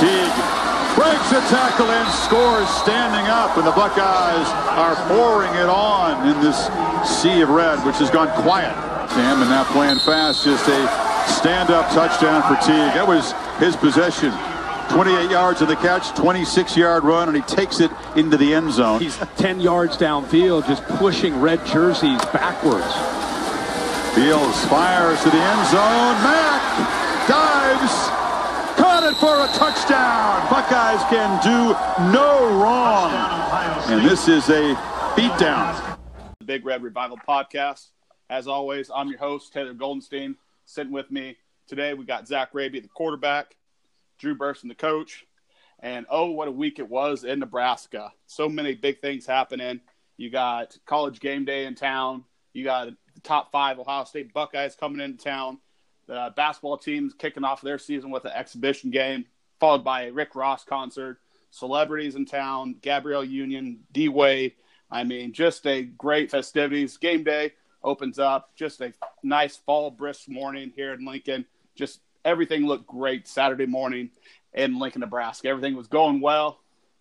Teague breaks a tackle and scores standing up, and the Buckeyes are pouring it on in this sea of red, which has gone quiet. Sam, and now playing fast, just a stand-up touchdown for Teague. That was his possession. 28 yards of the catch, 26-yard run, and he takes it into the end zone. He's 10 yards downfield, just pushing red jerseys backwards. Fields fires to the end zone. Mack dives, caught it for a touchdown. Buckeyes can do no wrong. And this is a beatdown. The Big Red Revival podcast. As always, I'm your host, Taylor Goldenstein. Sitting with me today, we got Zach Raby, the quarterback, Drew Burson, the coach. And oh, what a week it was in Nebraska. So many big things happening. You got college game day in town. You got the top five Ohio State Buckeyes coming into town. The basketball team's kicking off their season with an exhibition game, followed by a Rick Ross concert. Celebrities in town, Gabrielle Union, D Wade. I mean, just a great festivities. Game day opens up. Just a nice fall brisk morning here in Lincoln. Just everything looked great Saturday morning in Lincoln, Nebraska. Everything was going well.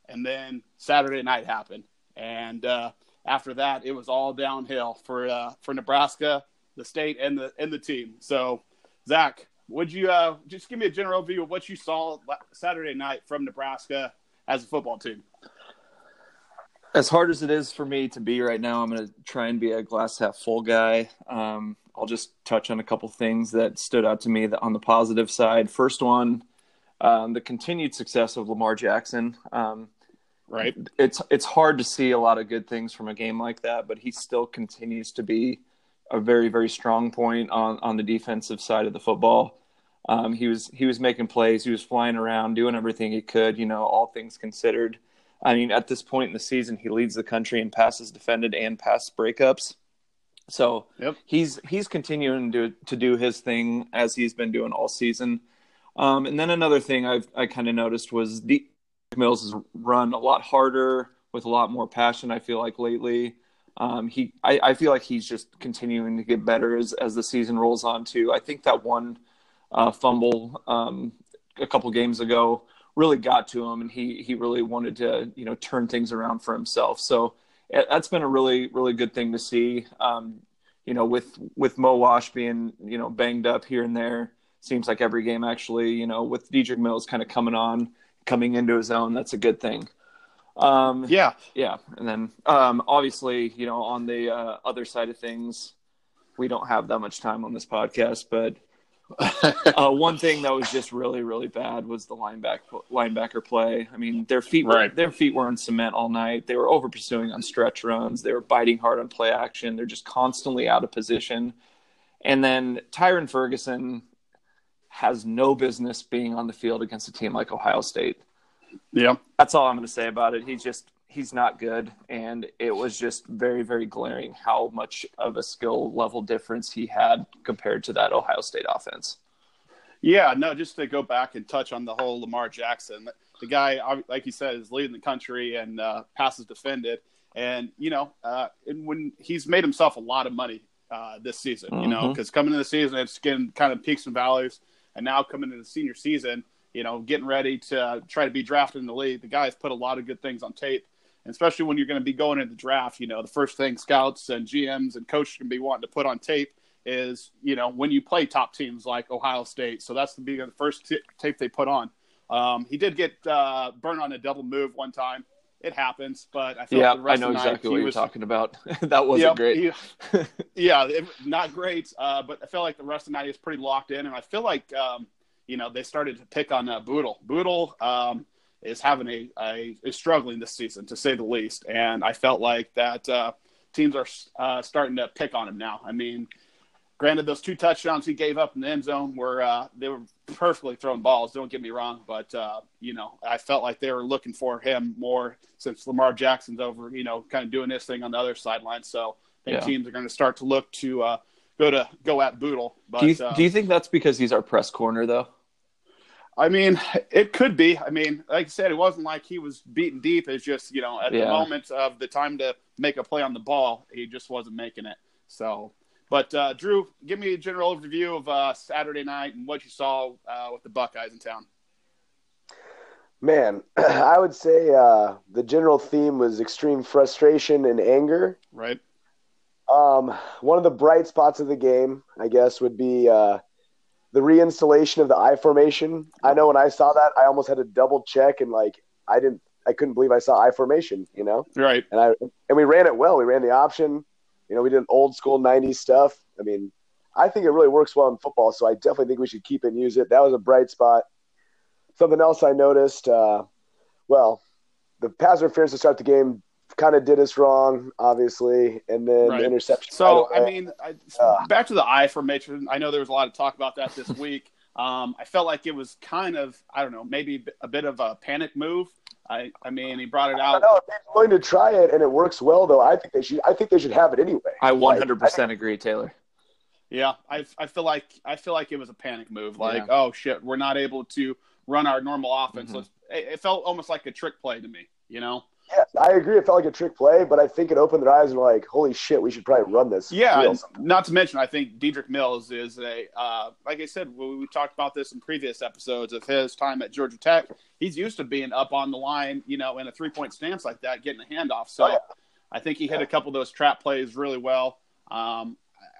And then Saturday night happened. And uh, after that, it was all downhill for uh, for Nebraska, the state, and the and the team. So, Zach, would you uh, just give me a general view of what you saw Saturday night from Nebraska as a football team? As hard as it is for me to be right now, I'm going to try and be a glass half full guy. Um, I'll just touch on a couple things that stood out to me on the positive side. First one, um, the continued success of Lamar Jackson. Um, right. It's it's hard to see a lot of good things from a game like that, but he still continues to be a very very strong point on on the defensive side of the football. Um, he was he was making plays. He was flying around, doing everything he could. You know, all things considered. I mean, at this point in the season, he leads the country in passes defended and pass breakups. So yep. he's he's continuing to to do his thing as he's been doing all season. Um, and then another thing I've I kind of noticed was D Mills has run a lot harder with a lot more passion. I feel like lately, um, he I, I, feel like he's just continuing to get better as as the season rolls on. Too, I think that one uh, fumble um, a couple games ago really got to him, and he he really wanted to you know turn things around for himself. So that's been a really really good thing to see. Um, you know, with with Mo Wash being you know banged up here and there, seems like every game actually. You know, with Dedrick Mills kind of coming on, coming into his own, that's a good thing. Um, yeah, yeah, and then um, obviously, you know, on the uh, other side of things, we don't have that much time on this podcast, but uh, one thing that was just really, really bad was the linebacker linebacker play. I mean, their feet were right. their feet were in cement all night. They were over pursuing on stretch runs. They were biting hard on play action. They're just constantly out of position. And then Tyron Ferguson has no business being on the field against a team like Ohio State. Yeah, that's all I'm going to say about it. He's just he's not good, and it was just very, very glaring how much of a skill level difference he had compared to that Ohio State offense. Yeah, no, just to go back and touch on the whole Lamar Jackson, the guy, like you said, is leading the country and uh, passes defended, and you know, uh, and when he's made himself a lot of money uh, this season, mm-hmm. you know, because mm-hmm. coming into the season, it's getting kind of peaks and valleys, and now coming into the senior season, you know, getting ready to try to be drafted in the league, the guy's put a lot of good things on tape especially when you're going to be going into the draft. You know, the first thing scouts and GMs and coaches can be wanting to put on tape is you know when you play top teams like Ohio State. So that's the beginning, the first t- tape they put on. Um, he did get uh, burned on a double move one time. It happens, but I feel yeah, like I know exactly what was, you're talking about. that wasn't great. He, yeah, it, not great. Uh, but I feel like the rest of the night he was pretty locked in, and I feel like um, you know they started to pick on uh, Boodle. Bootle, um, is having a, a is struggling this season to say the least, and I felt like that uh, teams are uh, starting to pick on him now. I mean, granted, those two touchdowns he gave up in the end zone were uh, they were perfectly thrown balls. Don't get me wrong, but uh, you know I felt like they were looking for him more since Lamar Jackson's over. You know, kind of doing this thing on the other sideline. So I think yeah. teams are going to start to look to uh, go to go at Bootle. But do you, uh, do you think that's because he's our press corner though? I mean, it could be. I mean, like I said, it wasn't like he was beaten deep. It's just, you know, at yeah. the moment of the time to make a play on the ball, he just wasn't making it. So, but uh, Drew, give me a general overview of uh, Saturday night and what you saw uh, with the Buckeyes in town. Man, I would say uh, the general theme was extreme frustration and anger. Right. Um, one of the bright spots of the game, I guess, would be uh, the reinstallation of the I formation. I know when I saw that, I almost had to double check and like I didn't, I couldn't believe I saw I formation. You know, Right. and I and we ran it well. We ran the option. You know, we did old school '90s stuff. I mean, I think it really works well in football. So I definitely think we should keep and use it. That was a bright spot. Something else I noticed. Uh, well, the pass interference to start the game kind of did us wrong, obviously, and then Right. the interception. So, right I mean, I, Uh. back to the I formation. I know there was a lot of talk about that this week. Um, I felt like it was kind of, I don't know, maybe a bit of a panic move. I, I mean, he brought it out. know if they're willing to try it and it works well, though. I think they should. I think they should have it anyway. I Like, 100% agree, Taylor. Yeah, I, I feel like I feel like it was a panic move. Like, oh shit, we're not able to run our normal offense. Mhm. It, it felt almost like a trick play to me. You know? Yes, I agree. It felt like a trick play, but I think it opened their eyes and were like, "Holy shit, we should probably run this." Yeah, not to mention, I think Dedrick Mills is a uh, like I said, we, we talked about this in previous episodes of his time at Georgia Tech. He's used to being up on the line, you know, in a three point stance like that, getting a handoff. So Oh, yeah. I think he hit a couple of those trap plays really well. Um,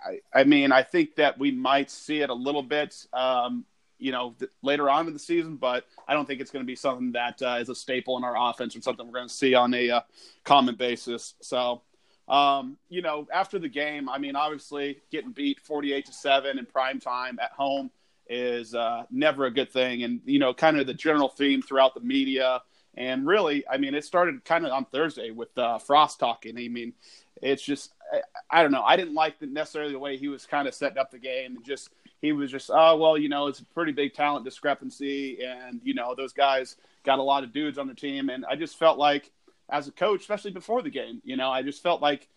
I, I mean, I think that we might see it a little bit, um, you know, th- later on in the season, but I don't think it's going to be something that uh, is a staple in our offense or something we're going to see on a uh, common basis. So, um, you know, after the game, I mean, obviously getting beat 48 to 7 in prime time at home is uh, never a good thing. And, you know, kind of the general theme throughout the media. And really, I mean, it started kind of on Thursday with uh, Frost talking. I mean, it's just, I, I don't know. I didn't like the, necessarily the way he was kind of setting up the game and just, he was just, oh, well, you know, it's a pretty big talent discrepancy. And, you know, those guys got a lot of dudes on their team. And I just felt like, as a coach, especially before the game, you know, I just felt like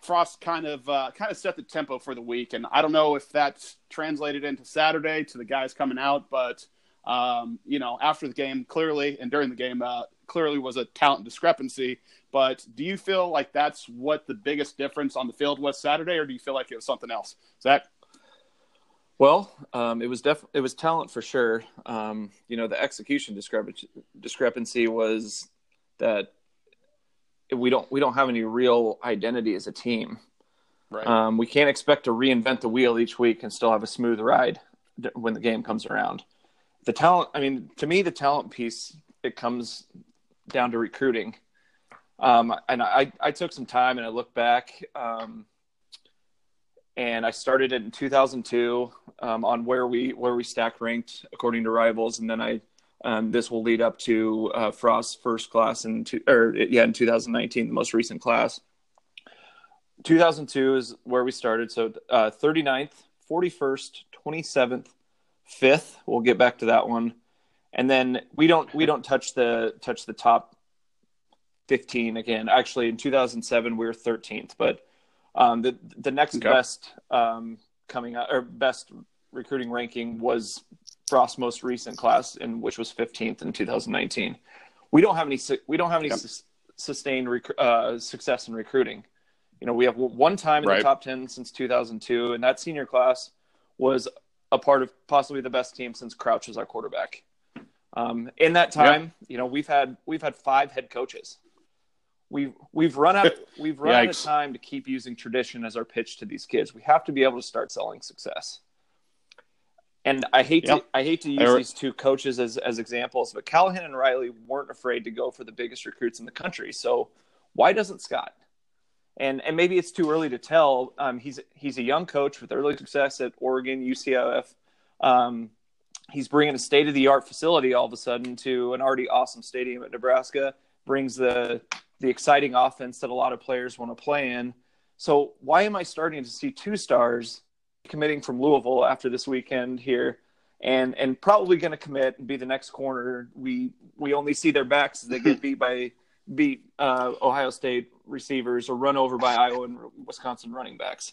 Frost kind of uh, kind of set the tempo for the week, and I don't know if that's translated into Saturday to the guys coming out, but um, you know, after the game, clearly, and during the game, uh, clearly was a talent discrepancy. But do you feel like that's what the biggest difference on the field was Saturday, or do you feel like it was something else? Zach? Well, um, it was def- it was talent for sure. Um, you know, the execution discrepancy discrepancy was that we don't we don't have any real identity as a team. Right. Um, we can't expect to reinvent the wheel each week and still have a smooth ride d- when the game comes around. The talent, I mean, to me, the talent piece it comes down to recruiting. Um, and I, I took some time and I looked back, um, and I started it in 2002 um, on where we where we stack ranked according to rivals, and then I um, this will lead up to uh, Frost's first class in two, or yeah in 2019, the most recent class. 2002 is where we started. So uh, 39th, 41st, 27th, 5th. We'll get back to that one. And then we don't we don't touch the touch the top 15 again. Actually, in 2007 we were 13th, but um, the the next Okay. best um, coming out or best recruiting ranking was Frost's most recent class, in which was 15th in 2019. We don't have any su- we don't have any Yep. sus- sustained rec- uh, success in recruiting. You know, we have one time in Right. the top 10 since 2002, and that senior class was a part of possibly the best team since Crouch was our quarterback. Um, in that time, you know, we've had we've had five head coaches. We've we've run out we've run out of time to keep using tradition as our pitch to these kids. We have to be able to start selling success. And I hate Yeah. to I hate to use I re- these two coaches as as examples, but Callahan and Riley weren't afraid to go for the biggest recruits in the country. So why doesn't Scott? And and maybe it's too early to tell. Um, he's he's a young coach with early success at Oregon, UCLF. Um, he's bringing a state of the art facility all of a sudden to an already awesome stadium at Nebraska. Brings the the exciting offense that a lot of players want to play in. So why am I starting to see two stars committing from Louisville after this weekend here, and and probably going to commit and be the next corner? We we only see their backs as they get beat by beat uh, Ohio State receivers or run over by Iowa and Wisconsin running backs.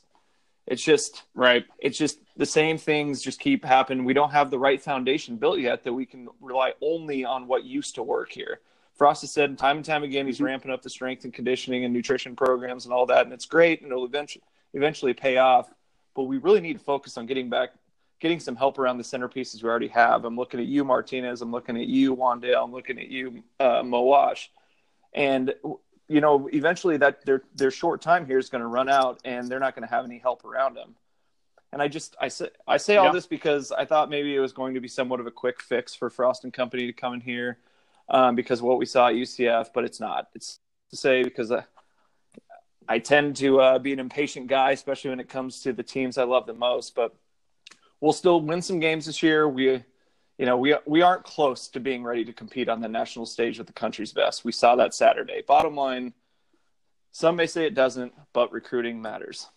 It's just Right. it's just the same things just keep happening. We don't have the right foundation built yet that we can rely only on what used to work here. Frost has said time and time again he's ramping up the strength and conditioning and nutrition programs and all that, and it's great and it'll eventually eventually pay off. But we really need to focus on getting back getting some help around the centerpieces we already have. I'm looking at you, Martinez. I'm looking at you, Wandale. I'm looking at you, uh, Mowash. And you know, eventually that their their short time here is going to run out, and they're not going to have any help around them. And I just I say I say all Yeah. this because I thought maybe it was going to be somewhat of a quick fix for Frost and Company to come in here um, because of what we saw at UCF, but it's not. It's to say because I, I tend to uh, be an impatient guy, especially when it comes to the teams I love the most. But we'll still win some games this year. We, you know, we we aren't close to being ready to compete on the national stage with the country's best. We saw that Saturday. Bottom line, some may say it doesn't, but recruiting matters.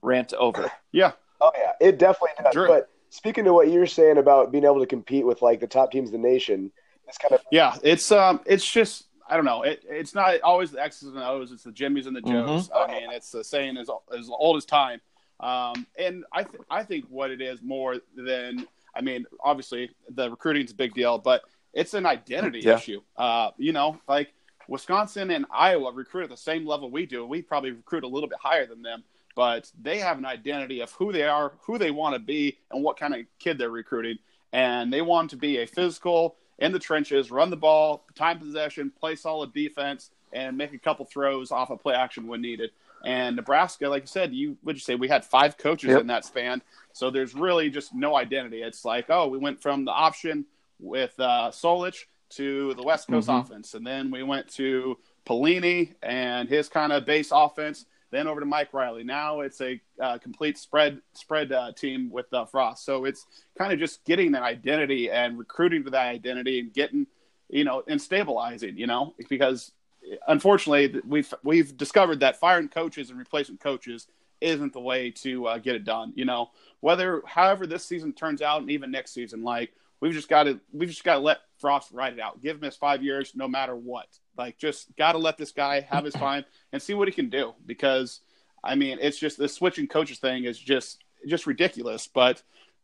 Rant over. Yeah, Oh yeah, it definitely does. Drew. But speaking to what you're saying about being able to compete with like the top teams in the nation, it's kind of yeah. It's um, it's just I don't know. It, it's not always the X's and O's. It's the Jimmys and the Joes. I mean, it's the saying as as old as time. Um, and I th- I think what it is more than I mean, obviously the recruiting's a big deal, but it's an identity Yeah. issue. Uh, you know, like Wisconsin and Iowa recruit at the same level we do. We probably recruit a little bit higher than them, but they have an identity of who they are, who they want to be, and what kind of kid they're recruiting. And they want to be a physical, in the trenches, run the ball, time possession, play solid defense, and make a couple throws off of play action when needed. And Nebraska, like you said, you would you say we had five coaches Yep. in that span, so there's really just no identity. It's like, oh, we went from the option with uh, Solich to the West Coast Mhm. offense, and then we went to Pelini and his kind of base offense. Then over to Mike Riley. Now it's a uh, complete spread spread uh, team with uh, Frost. So it's kind of just getting that identity and recruiting to that identity and getting, you know, and stabilizing. You know, because unfortunately we've we've discovered that firing coaches and replacement coaches isn't the way to uh, get it done. You know, whether however this season turns out and even next season, like we've just got to we've just got to let Frost ride it out. Give him his five years, no matter what. Like, just got to let this guy have his time and see what he can do. Because, I mean, it's just the switching coaches thing is just just ridiculous. But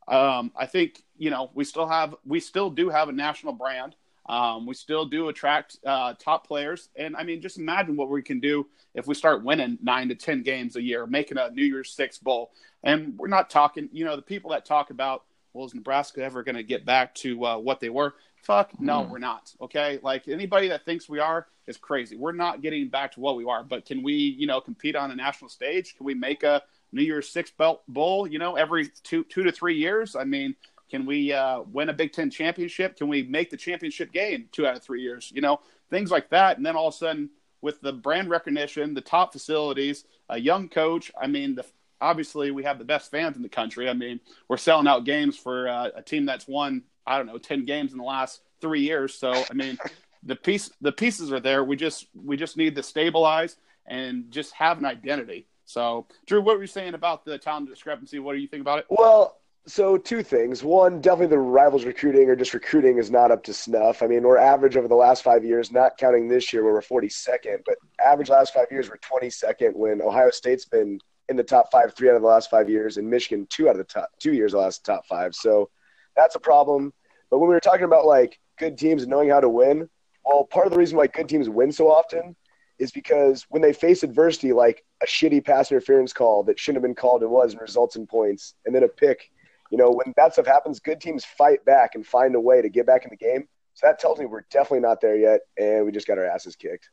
um, I think you know we still have we still do have a national brand. Um, we still do attract uh, top players, and I mean, just imagine what we can do if we start winning nine to ten games a year, making a New Year's Six bowl. And we're not talking, you know, the people that talk about, well, is Nebraska ever going to get back to uh, what they were? Fuck, no, we're not. Okay, like anybody that thinks we are is crazy. We're not getting back to what we are. But can we, you know, compete on a national stage? Can we make a New Year's Six belt bowl? You know, every two two to three years. I mean, can we uh, win a Big Ten championship? Can we make the championship game two out of three years? You know, things like that. And then all of a sudden, with the brand recognition, the top facilities, a young coach. I mean, the, obviously we have the best fans in the country. I mean, we're selling out games for uh, a team that's won I don't know ten games in the last three years. So I mean, the piece the pieces are there. We just we just need to stabilize and just have an identity. So, Drew, what were you saying about the talent discrepancy? What do you think about it? Well, so two things. One, definitely the rivals recruiting or just recruiting is not up to snuff. I mean, we're average over the last five years, not counting this year where we're 42nd, but average last five years we're 22nd when Ohio State's been in the top five three out of the last five years and Michigan two out of the top two years the last top five. So that's a problem. But when we were talking about like good teams and knowing how to win, well, part of the reason why good teams win so often is because when they face adversity, like a shitty pass interference call that shouldn't have been called and was and results in points, and then a pick, you know, when that stuff happens, good teams fight back and find a way to get back in the game. So that tells me we're definitely not there yet, and we just got our asses kicked.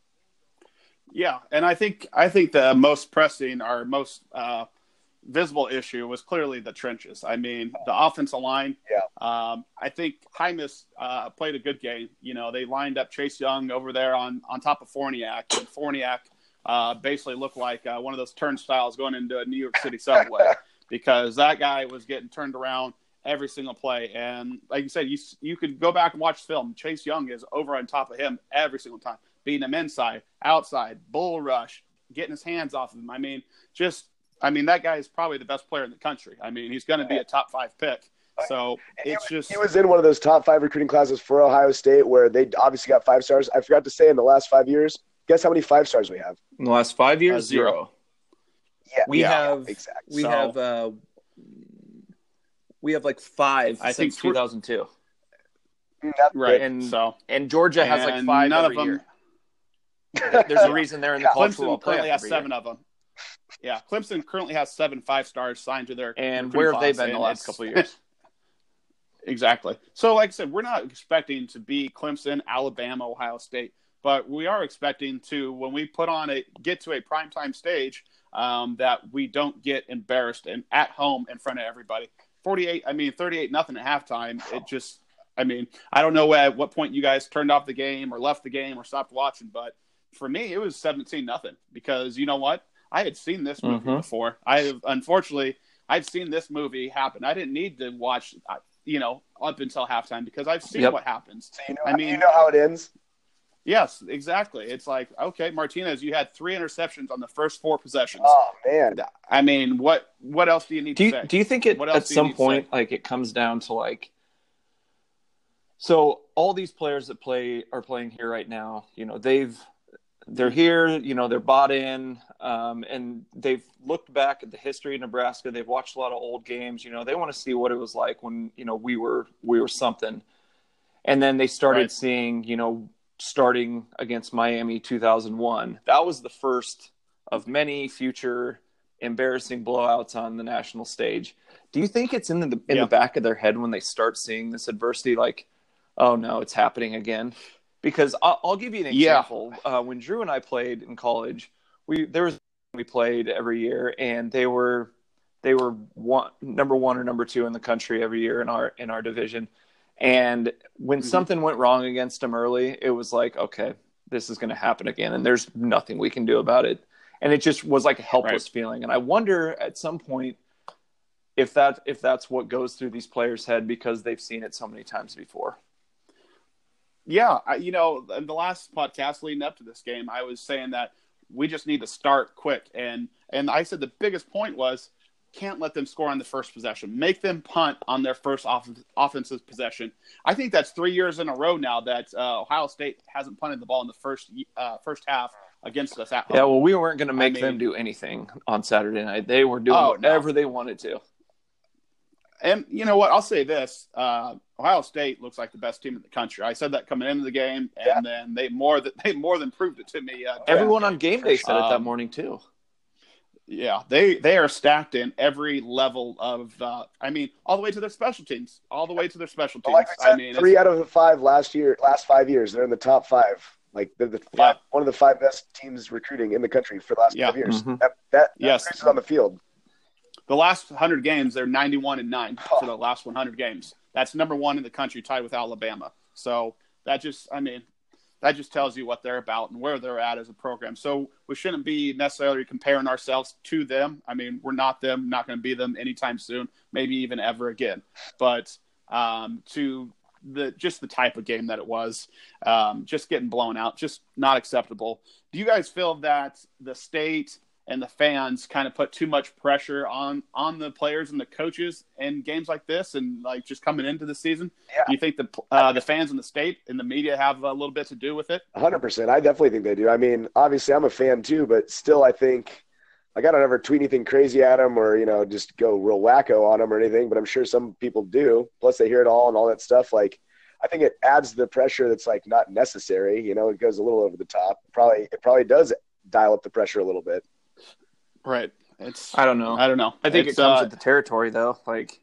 Yeah, and I think I think the most pressing, our most uh, visible issue was clearly the trenches. I mean, the offensive line. Yeah. Um, I think Jaimes uh, played a good game. You know, they lined up Chase Young over there on on top of Farniok, and Farniok uh, basically looked like uh, one of those turnstiles going into a New York City subway because that guy was getting turned around every single play. And like you said, you you could go back and watch film. Chase Young is over on top of him every single time, beating him inside, outside, bull rush, getting his hands off of him. I mean, just I mean that guy is probably the best player in the country. I mean, he's going to be a top five pick. So it's just He was in one of those top five recruiting classes for Ohio State where they obviously got five stars. I forgot to say in the last five years, guess how many five stars we have? In the last five years, Uh, zero. zero. Yeah, We Yeah, have exactly. we So- have uh, we have like five I since think tw- 2002, Mm, right. and so and Georgia has like five none every of them. year. There's a reason they're in the college football Clemson currently has seven year. of them. Yeah, Clemson currently has seven five stars signed to their And where have they been the last couple of years? Exactly. So, like I said, we're not expecting to be Clemson, Alabama, Ohio State, but we are expecting to, when we put on a get to a primetime stage, um, that we don't get embarrassed and at home in front of everybody. Forty-eight. I mean, thirty-eight nothing at halftime. It just. I mean, I don't know at what point you guys turned off the game or left the game or stopped watching, but for me, it was seventeen nothing because you know what? I had seen this movie Mhm. before. I have unfortunately I've seen this movie happen. I didn't need to watch, uh, you know, up until halftime because I've seen Yep. what happens. So you know, I mean- you know how it ends. Yes, exactly. It's like, okay, Martinez, you had three interceptions on the first four possessions. Oh man, I mean, what what else do you need do you to say? do you think it What else at some point like it comes down to like so all these players that play are playing here right now you know they've they're here you know they're bought in um, and they've looked back at the history of nebraska they've watched a lot of old games you know they want to see what it was like when you know we were we were something and then they started Right. seeing you know starting against miami 2001 that was the first of many future embarrassing blowouts on the national stage. Do you think it's in the in Yeah. the back of their head when they start seeing this adversity, like, oh no, it's happening again? Because I'll, I'll give you an Yeah. example. Uh, when Drew and I played in college, we there was we played every year, and they were they were one number one or number two in the country every year in our in our division. And when Mhm. something went wrong against them early, it was like, okay, this is going to happen again, and there's nothing we can do about it. And it just was like a helpless feeling. And I wonder at some point if that if that's what goes through these players' head because they've seen it so many times before. Yeah, I, you know, in the last podcast leading up to this game, I was saying that we just need to start quick, and and I said the biggest point was can't let them score on the first possession. Make them punt on their first off- offensive possession. I think that's three years in a row now that uh, Ohio State hasn't punted the ball in the first uh, first half against us at home. Yeah, well, we weren't going to make mean- them do anything on Saturday night. They were doing Oh, no. whatever they wanted to. And you know what? I'll say this: uh, Ohio State looks like the best team in the country. I said that coming into the game, and Yeah. then they more than they more than proved it to me. Uh, Everyone on game day said it that Um, morning too. Yeah, they they are stacked in every level of. Uh, I mean, all the way to their special teams, all the way to their special teams. like we said, I mean, three out of the five last year, last five years, they're in the top five. Like they're the five, Yeah. one of the five best teams recruiting in the country for the last Yeah. five years. Mhm. That that, that Yes. on the field. The last hundred games, they're ninety-one and nine for the last one hundred games. That's number one in the country, tied with Alabama. So that just, I mean, that just tells you what they're about and where they're at as a program. So we shouldn't be necessarily comparing ourselves to them. I mean, we're not them, not going to be them anytime soon, maybe even ever again. But um, to the just the type of game that it was, um, just getting blown out, just not acceptable. Do you guys feel that the state and the fans kind of put too much pressure on on the players and the coaches in games like this, and like just coming into the season? Yeah. Do you think the uh, the fans in the state and the media have a little bit to do with it? hundred percent. I definitely think they do. I mean, obviously, I'm a fan too, but still, I think like I don't ever tweet anything crazy at them or you know just go real wacko on them or anything. But I'm sure some people do. Plus, they hear it all and all that stuff. Like, I think it adds the pressure that's like not necessary. You know, it goes a little over the top. Probably, it probably does dial up the pressure a little bit. Right. It's I don't know. I don't know. I think It's, it comes uh, with the territory, though. Like,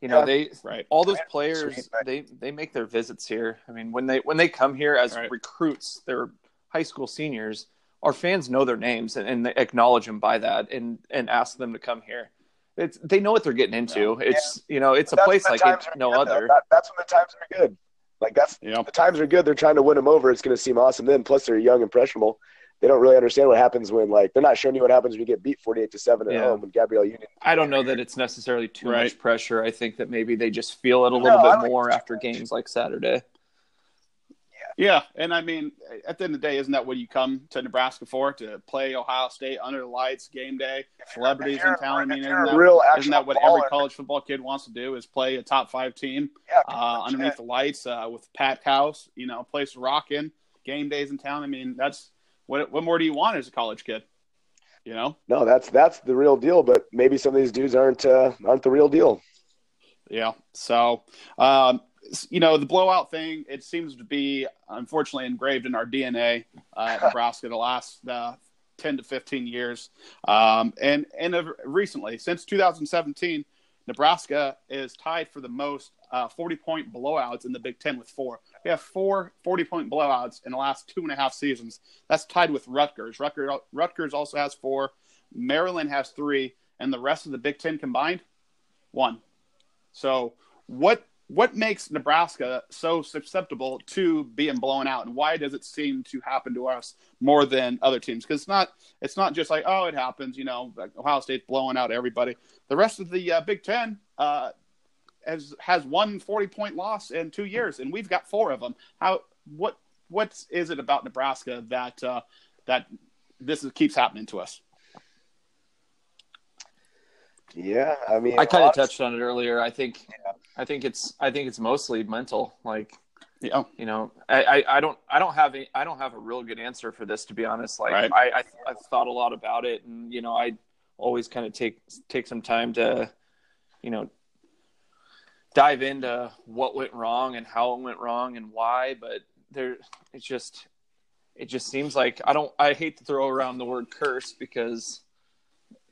you know, Yeah. they right. all those players they they make their visits here. I mean, when they when they come here as Right. recruits, they're high school seniors. Our fans know their names and, and they acknowledge them by that, and and ask them to come here. It's they know what they're getting into. It's you know, it's a place like it, no good, other. That- that's when the times are good. Like that's Yeah. the times are good. They're trying to win them over. It's going to seem awesome then. Plus, they're young, impressionable. They don't really understand what happens when like they're not showing you what happens when you get beat forty-eight to seven at Yeah. home when Gabrielle Union. I don't know that it's necessarily too Right. much pressure. I think that maybe they just feel it a little I bit don't more it's after games like Saturday. Yeah, yeah, and I mean, at the end of the day, isn't that what you come to Nebraska for? To play Ohio State under the lights, game day, celebrities in town. I mean, isn't that, real isn't that what every college football kid wants to do? Is play a top five team Yeah, uh, underneath the lights uh, with Pat House, you know, place to rock in, game days in town. I mean, that's what what more do you want as a college kid? You know? No, that's that's the real deal. But maybe some of these dudes aren't uh, aren't the real deal. Yeah. So, um, you know, the blowout thing, it seems to be unfortunately engraved in our DNA uh, at Nebraska the last uh, 10 to 15 years. Um, and and recently, since 2017, Nebraska is tied for the most uh, 40 point blowouts in the Big Ten with four. We have four 40 point blowouts in the last two and a half seasons. That's tied with Rutgers. Rutgers, Rutgers also has four. Maryland has three, and the rest of the Big Ten combined, one. So what what makes Nebraska so susceptible to being blown out, and why does it seem to happen to us more than other teams? Because it's not it's not just like oh it happens, you know, like Ohio State's blowing out everybody. The rest of the uh, Big Ten uh, has has one 40 point loss in two years, and we've got four of them. How what what is it about Nebraska that uh, that this is, keeps happening to us? Yeah, I mean, I kind of touched on it earlier. I think, yeah. I think it's, I think it's mostly mental. Like, yeah, you know, I, I, I don't, I don't have, a, I don't have a real good answer for this to be honest. Like, right. I, I, I've thought a lot about it, and you know, I always kind of take take some time to, you know, dive into what went wrong and how it went wrong and why. But there, it's just, it just seems like I don't. I hate to throw around the word curse because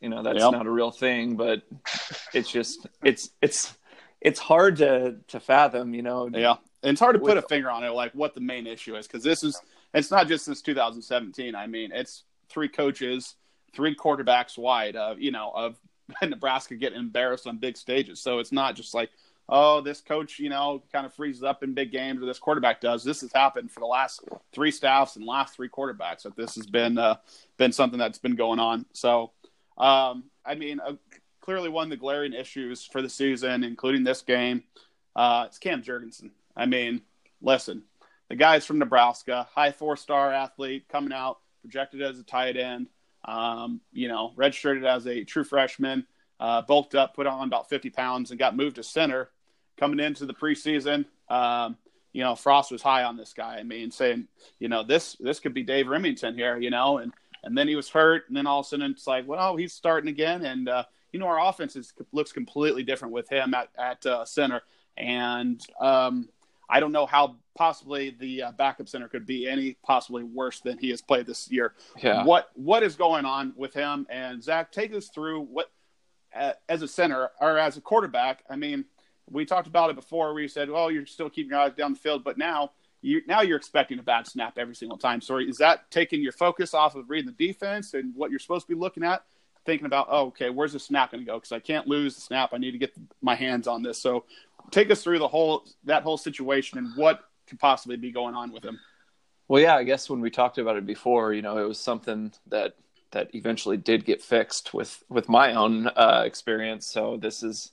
you know that's yep. not a real thing but it's just it's it's it's hard to to fathom you know yeah. And it's hard to put a finger on it like what the main issue is because this is it's not just since 2017 i mean it's three coaches three quarterbacks wide of you know of nebraska getting embarrassed on big stages. So it's not just like oh this coach you know kind of freezes up in big games or this quarterback does. This has happened for the last three staffs and last three quarterbacks that this has been uh, been something that's been going on. So um, I mean, uh, clearly one of the glaring issues for the season, including this game, uh, it's Cam Jurgensen. I mean, listen, the guy's from Nebraska, high four star athlete coming out, projected as a tight end, um, you know, registered as a true freshman, uh, bulked up, put on about 50 pounds, and got moved to center. Coming into the preseason, um, you know, Frost was high on this guy. I mean, saying, you know, this this could be Dave Rimington here, you know, and and then he was hurt, and then all of a sudden it's like, well, he's starting again, and uh, you know our offense is, looks completely different with him at at uh, center, and um, I don't know how possibly the uh, backup center could be any possibly worse than he has played this year. Yeah. What what is going on with him? And Zach, take us through what uh, as a center or as a quarterback. I mean, we talked about it before. where you said, "Well, you're still keeping your eyes down the field," but now you now you're expecting a bad snap every single time. So is that taking your focus off of reading the defense and what you're supposed to be looking at, thinking about, oh, okay, where's the snap going to go? Because I can't lose the snap. I need to get my hands on this. So take us through the whole that whole situation and what could possibly be going on with him. Well, yeah, I guess when we talked about it before, you know, it was something that that eventually did get fixed with with my own uh, experience. So this is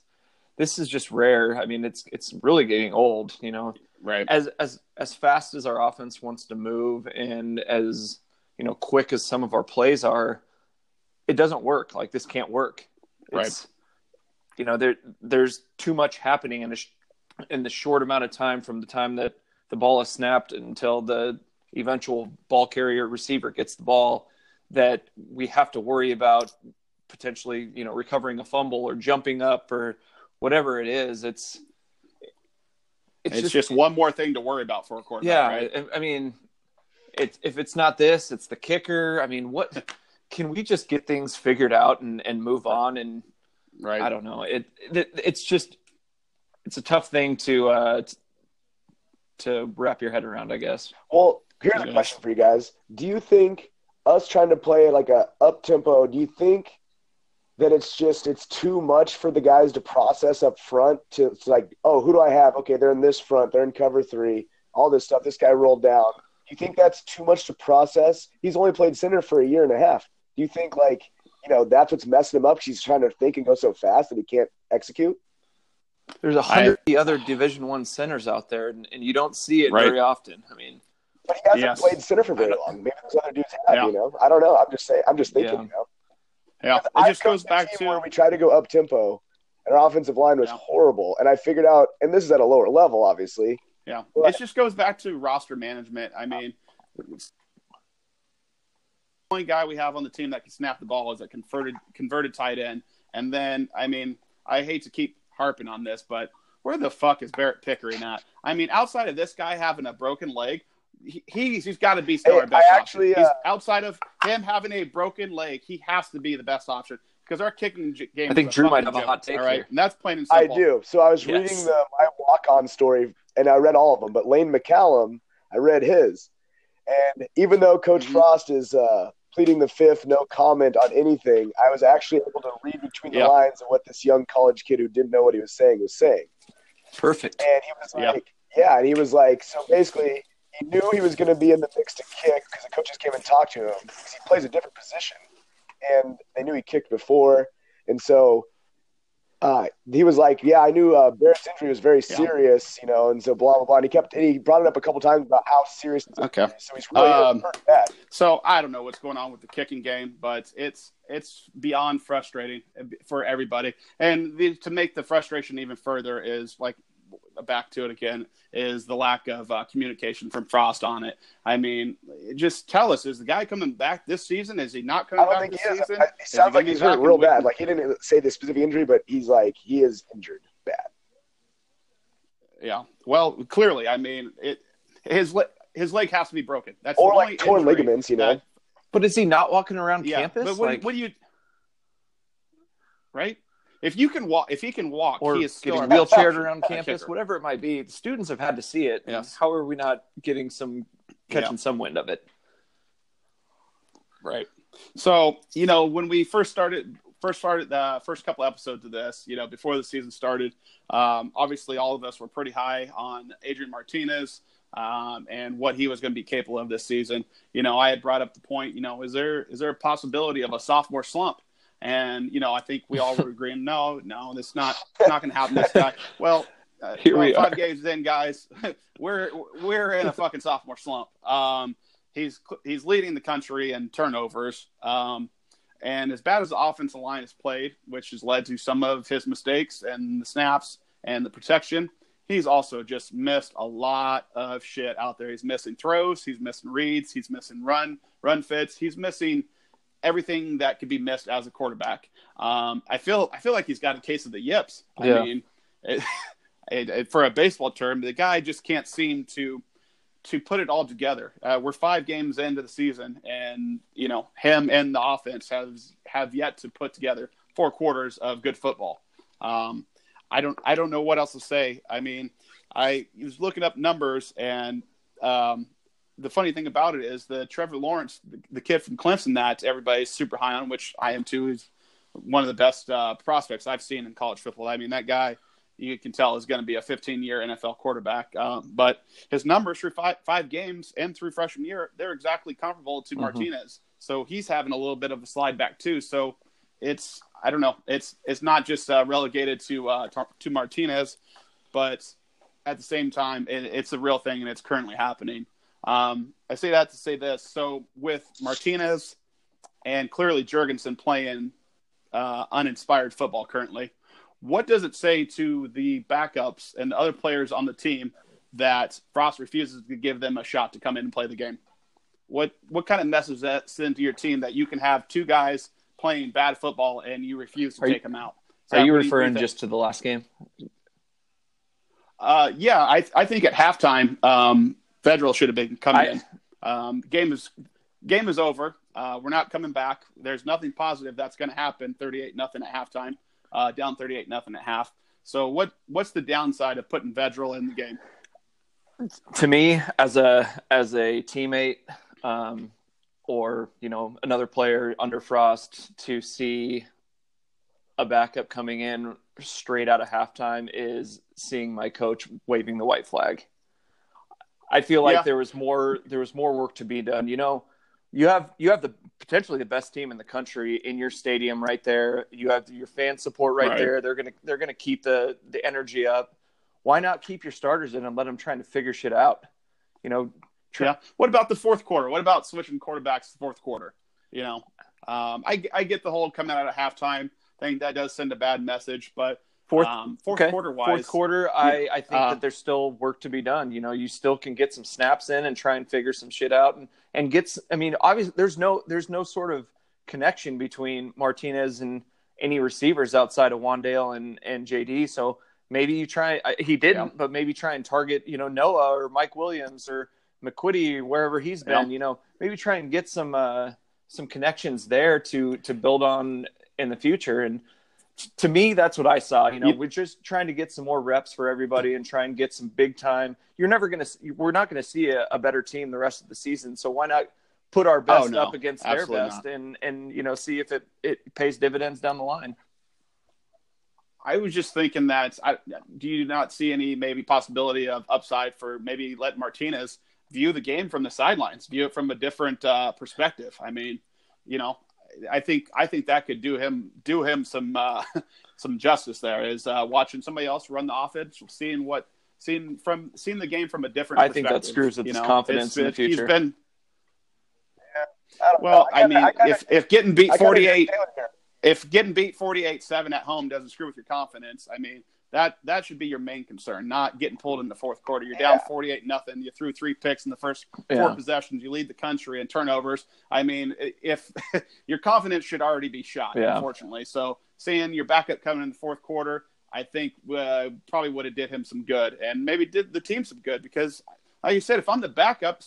this is just rare. I mean, it's it's really getting old. You know, right as as as fast as our offense wants to move and as you know quick as some of our plays are it doesn't work like this can't work it's, right you know there there's too much happening in a sh- in the short amount of time from the time that the ball is snapped until the eventual ball carrier receiver gets the ball that we have to worry about potentially you know recovering a fumble or jumping up or whatever it is it's it's, it's just, just, one more thing to worry about for a quarterback. Yeah, right? I mean, it's if it's not this, it's the kicker. I mean, what can we just get things figured out and, and move on? And right, I don't know. It, it it's just it's a tough thing to uh, to wrap your head around, I guess. Well, here's a question for you guys: Do you think us trying to play like a up tempo? Do you think that it's just it's too much for the guys to process up front to it's like oh who do i have? Okay they're in this front they're in cover three all this stuff this guy rolled down. Do you think that's too much to process? He's only played center for a year and a half. Do you think like you know that's what's messing him up? He's trying to think and go so fast that he can't execute? There's a hundred other division one centers out there and, and you don't see it right. very often. I mean but he hasn't yes. played center for very long. Maybe those other dudes have yeah. you know? I don't know. I'm just saying i'm just thinking yeah. you know yeah, it just goes back to where we try to go up tempo, and our offensive line was yeah. horrible. And I figured out, and this is at a lower level, obviously. Yeah, but, it just goes back to roster management. I mean, the only guy we have on the team that can snap the ball is a converted converted tight end. And then, I mean, I hate to keep harping on this, but where the fuck is Barrett Pickering at? I mean, outside of this guy having a broken leg, he, he's he's got to be still Hey, our best I option. actually, He's uh, outside of him having a broken leg, he has to be the best option because our kicking game. I think is Drew might fucking have a joke, hot take All right, here. and that's plain and simple. I do. So I was Yes. reading the my walk on story, and I read all of them. But Lane McCallum, I read his, and even though Coach Mhm. Frost is uh, pleading the fifth, no comment on anything, I was actually able to read between the Yeah. lines of what this young college kid who didn't know what he was saying was saying. Perfect. And he was Yeah. like, yeah, and he was like, so basically, he knew he was going to be in the mix to kick because the coaches came and talked to him because he plays a different position, and they knew he kicked before, and so uh, he was like, yeah, I knew uh, Barrett's injury was very Yeah. serious, you know, and so blah blah blah. And he kept and he brought it up a couple times about how serious. Okay. is. So he's really Um, hurt bad. So I don't know what's going on with the kicking game, but it's it's beyond frustrating for everybody. And the, to make the frustration even further is like back to it again is the lack of uh, communication from Frost on it. I mean, just tell us: is the guy coming back this season? Is he not I coming don't back think this he season? I, it Is sounds he like gonna he's be hurt real bad. Like he didn't say the specific injury, but he's like he is injured bad. Yeah. Well, clearly, I mean, it his le- his leg has to be broken. That's Or the like only torn ligaments, you know. that- But is he not walking around yeah. campus? But what, like, what do you? Right. If you can walk, if he can walk, or he is still getting wheelchaired around campus, kicker. whatever it might be. The students have had to see it. Yes. How are we not getting some catching Yeah. some wind of it? Right. So, you know, when we first started, first started the first couple episodes of this, you know, before the season started, um, obviously all of us were pretty high on Adrian Martinez um, and what he was going to be capable of this season. You know, I had brought up the point, you know, is there is there a possibility of a sophomore slump? And you know, I think we all were agreeing, no, no, it's not it's not going to happen. This guy. Well, uh, Here well, we five are. games in, guys. we're we're in a fucking sophomore slump. Um, he's he's leading the country in turnovers. Um, and as bad as the offensive line has played, which has led to some of his mistakes and the snaps and the protection, he's also just missed a lot of shit out there. He's missing throws, he's missing reads, he's missing run run fits, he's missing everything that could be missed as a quarterback. Um, I feel I feel like he's got a case of the yips. I Yeah. mean, it, it, for a baseball term, the guy just can't seem to to put it all together. Uh, we're five games into the season, and you know him and the offense have have yet to put together four quarters of good football. Um, I don't I don't know what else to say. I mean, I was looking up numbers, and um, the funny thing about it is the Trevor Lawrence, the, the kid from Clemson, that everybody's super high on, which I am too. Is one of the best uh, prospects I've seen in college football. I mean, that guy you can tell is going to be a 15 year NFL quarterback. Um, but his numbers through five, five games and through freshman year, they're exactly comparable to Martinez. So he's having a little bit of a slide back too. So it's I don't know. It's it's not just uh, relegated to uh, to Martinez, but at the same time, it, it's a real thing and it's currently happening. Um, I say that to say this. So with Martinez and clearly Jurgensen playing uh, uninspired football currently, what does it say to the backups and the other players on the team that Frost refuses to give them a shot to come in and play the game? What what kind of message that send to your team that you can have two guys playing bad football and you refuse to Are you- take them out? Are you referring think? just to the last game? Uh, yeah, I I think at halftime, um, Vedral should have been coming I- in. Um, game is game is over. Uh, we're not coming back. There's nothing positive that's going to happen. Thirty-eight nothing at halftime. Uh, down thirty-eight nothing at half. So what what's the downside of putting Vedral in the game? to me as a as a teammate um, or you know another player under frost to see a backup coming in straight out of halftime is seeing my coach waving the white flag i feel like Yeah. there was more there was more work to be done you know you have you have the potentially the best team in the country in your stadium right there you have your fan support right, Right. there they're gonna they're gonna keep the the energy up why not keep your starters in and let them try to figure shit out? You know, tr- Yeah. What about the fourth quarter? What about switching quarterbacks the fourth quarter? You know, um, I I get the whole coming out at halftime thing that does send a bad message, but fourth um, fourth okay, quarter wise, fourth quarter, I I think that there's still work to be done. You know, you still can get some snaps in and try and figure some shit out and and get. I mean, obviously, there's no there's no sort of connection between Martinez and any receivers outside of Wandale and and JD. So maybe you try. He didn't, Yeah. but maybe try and target you know Noa or Mike Williams or McQuitty wherever he's been. Yeah. You know, maybe try and get some uh, some connections there to to build on in the future. And to me, that's what I saw. You know, we're just trying to get some more reps for everybody and try and get some big time. You're never gonna, we're not gonna see a, a better team the rest of the season. So why not put our best Oh, no. up against their best and and you know see if it it pays dividends down the line. I was just thinking that. I, do you not see any maybe possibility of upside for maybe let Martinez view the game from the sidelines, view it from a different uh, perspective? I mean, you know, I think I think that could do him do him some uh, some justice. There is uh, watching somebody else run the offense, seeing what seeing from seeing the game from a different. I think that screws with you his know? confidence in the It's- he's future. been I don't well. know. I, kinda- mean, kinda- if if getting beat I kinda forty agree eight with Taylor here. if getting beat 48-7 at home doesn't screw with your confidence, I mean, that that should be your main concern, not getting pulled in the fourth quarter. You're down Yeah. 48 nothing. You threw three picks in the first four Yeah. possessions. You lead the country in turnovers. I mean, if your confidence should already be shot, Yeah. unfortunately. So seeing your backup coming in the fourth quarter, I think uh, probably would have did him some good, and maybe did the team some good because, like you said, if I'm the backup,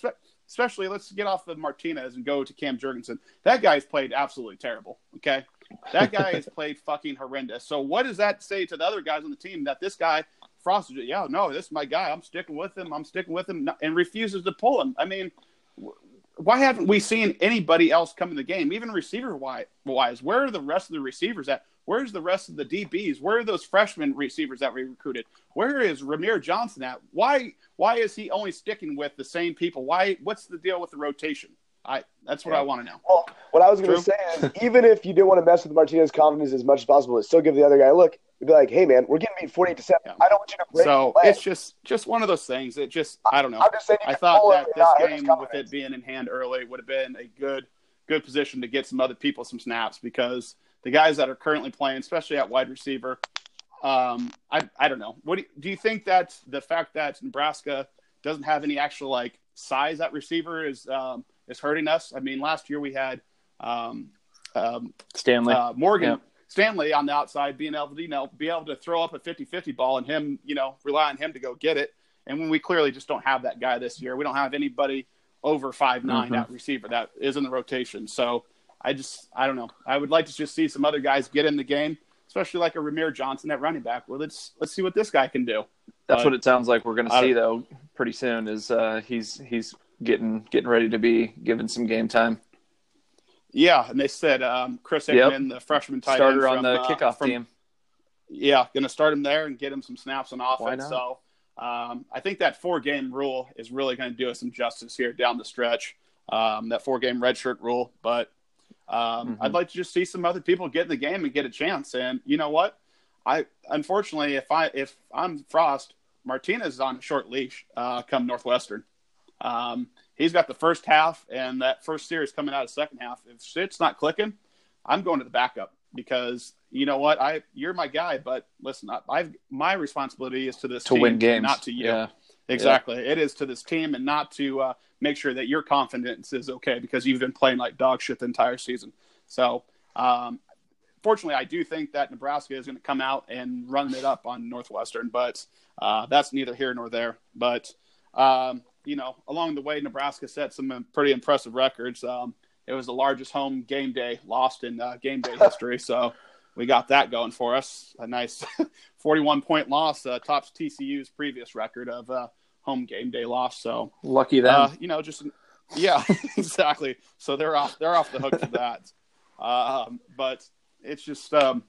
especially let's get off of Martinez and go to Cam Jurgensen. That guy's played absolutely terrible. Okay, that guy has played fucking horrendous. So what does that say to the other guys on the team that this guy Frost? Yeah, no, this is my guy. I'm sticking with him. I'm sticking with him, and refuses to pull him. I mean, why haven't we seen anybody else come in the game, even receiver wise? Where are the rest of the receivers at? Where's the rest of the DBs? Where are those freshman receivers that we recruited? Where is Rahmir Johnson at? Why why is he only sticking with the same people? Why what's the deal with the rotation? I that's what I want to know. Well, what I was going to say is, even if you didn't want to mess with Martinez's confidence as much as possible, but still give the other guy a look, you'd be like, "Hey, man, we're getting beat forty-eight to seven. Yeah. I don't want you to break So play." it's just just one of those things. It just I don't know. I'm just saying, I thought that this not hurt his game, with it being in hand early, would have been a good good position to get some other people some snaps because the guys that are currently playing, especially at wide receiver, um, I I don't know. What do you, do you think that the fact that Nebraska doesn't have any actual like size at receiver is um, is hurting us? I mean, last year we had um, um, Stanley. uh, Morgan Yeah. Stanley on the outside being able to, you know, be able to throw up a 50-50 ball and him, you know, rely on him to go get it. And when we clearly just don't have that guy this year, we don't have anybody over five Mhm. at receiver that is in the rotation. So I just, I don't know. I would like to just see some other guys get in the game, especially like a Rahmir Johnson at running back. Well, let's let's see what this guy can do. That's what it sounds like we're going to see though pretty soon. Is uh, he's he's getting getting ready to be given some game time. Yeah, and they said um, Chris Yep. The freshman tight end Starter on the uh, kickoff from- team. Yeah, going to start him there and get him some snaps on offense. So um, I think that four game rule is really going to do us some justice here down the stretch. Um, that four game redshirt rule, but um, Mhm. I'd like to just see some other people get in the game and get a chance. And you know what? I unfortunately, if I if I'm Frost, Martinez is on a short leash uh, come Northwestern. Um, he's got the first half and that first series coming out of second half. If shit's not clicking, I'm going to the backup because you know what? I you're my guy, but listen, I, I've my responsibility is to this to team, win games, not to you. Yeah, Exactly, it is to this team, and not to uh, make sure that your confidence is okay because you've been playing like dog shit the entire season. So, um, fortunately, I do think that Nebraska is going to come out and run it up on Northwestern, but uh, that's neither here nor there. But um, you know, along the way, Nebraska set some pretty impressive records. Um, it was the largest home game day lost in uh, game day history, so we got that going for us. A nice 41 point loss, uh, tops TCU's previous record of uh, home game day loss. So lucky that uh, you know, just yeah, exactly. So they're off. They're off the hook for that. Um, but it's just um,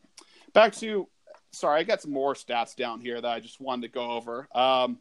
back to. Sorry, I got some more stats down here that I just wanted to go over. Um,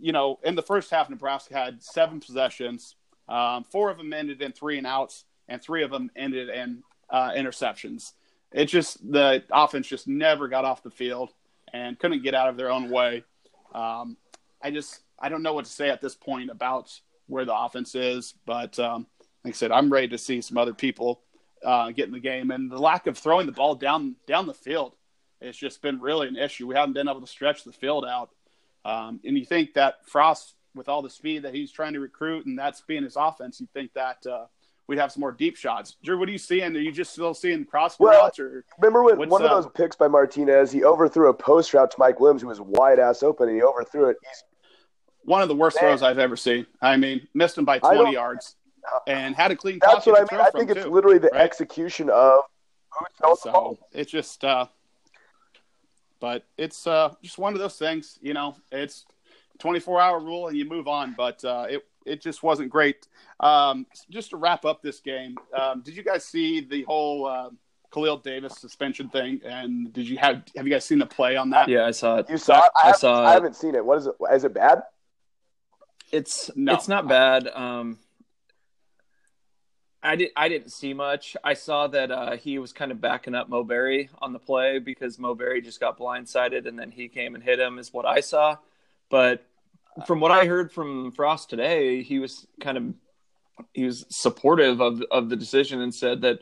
you know, in the first half, Nebraska had seven possessions. Um, four of them ended in three and outs, and three of them ended in uh, interceptions. It just the offense just never got off the field and couldn't get out of their own way. Um, I just I don't know what to say at this point about where the offense is, but um, like I said, I'm ready to see some other people uh, get in the game, and the lack of throwing the ball down down the field has just been really an issue. We haven't been able to stretch the field out, um, and you think that Frost, with all the speed that he's trying to recruit, and that's being his offense, you think that uh, we'd have some more deep shots. Drew, what are you seeing? Are you just still seeing cross Well, routes, or Remember when one of those picks by Martinez, he overthrew a post route to Mike Williams, who was wide ass open, and he overthrew it. He's one of the worst Man. throws I've ever seen. I mean, missed him by 20 yards and had a clean That's what I mean. I think it's too. literally the right? execution of who's throwing the ball. So it's just, uh, but it's uh, just one of those things. You know, it's 24 hour rule and you move on. But uh, it it just wasn't great. Um, just to wrap up this game, um, did you guys see the whole uh, Khalil Davis suspension thing? And did you have have you guys seen the play on that? Yeah, I saw it. You saw it? I, I haven't, saw I haven't seen it. What is it? Is it bad? It's No. it's not bad. Um, I did I didn't see much. I saw that uh, he was kind of backing up Mo Barry on the play because Mo Barry just got blindsided and then he came and hit him is what I saw. But from what I heard from Frost today, he was kind of he was supportive of of the decision and said that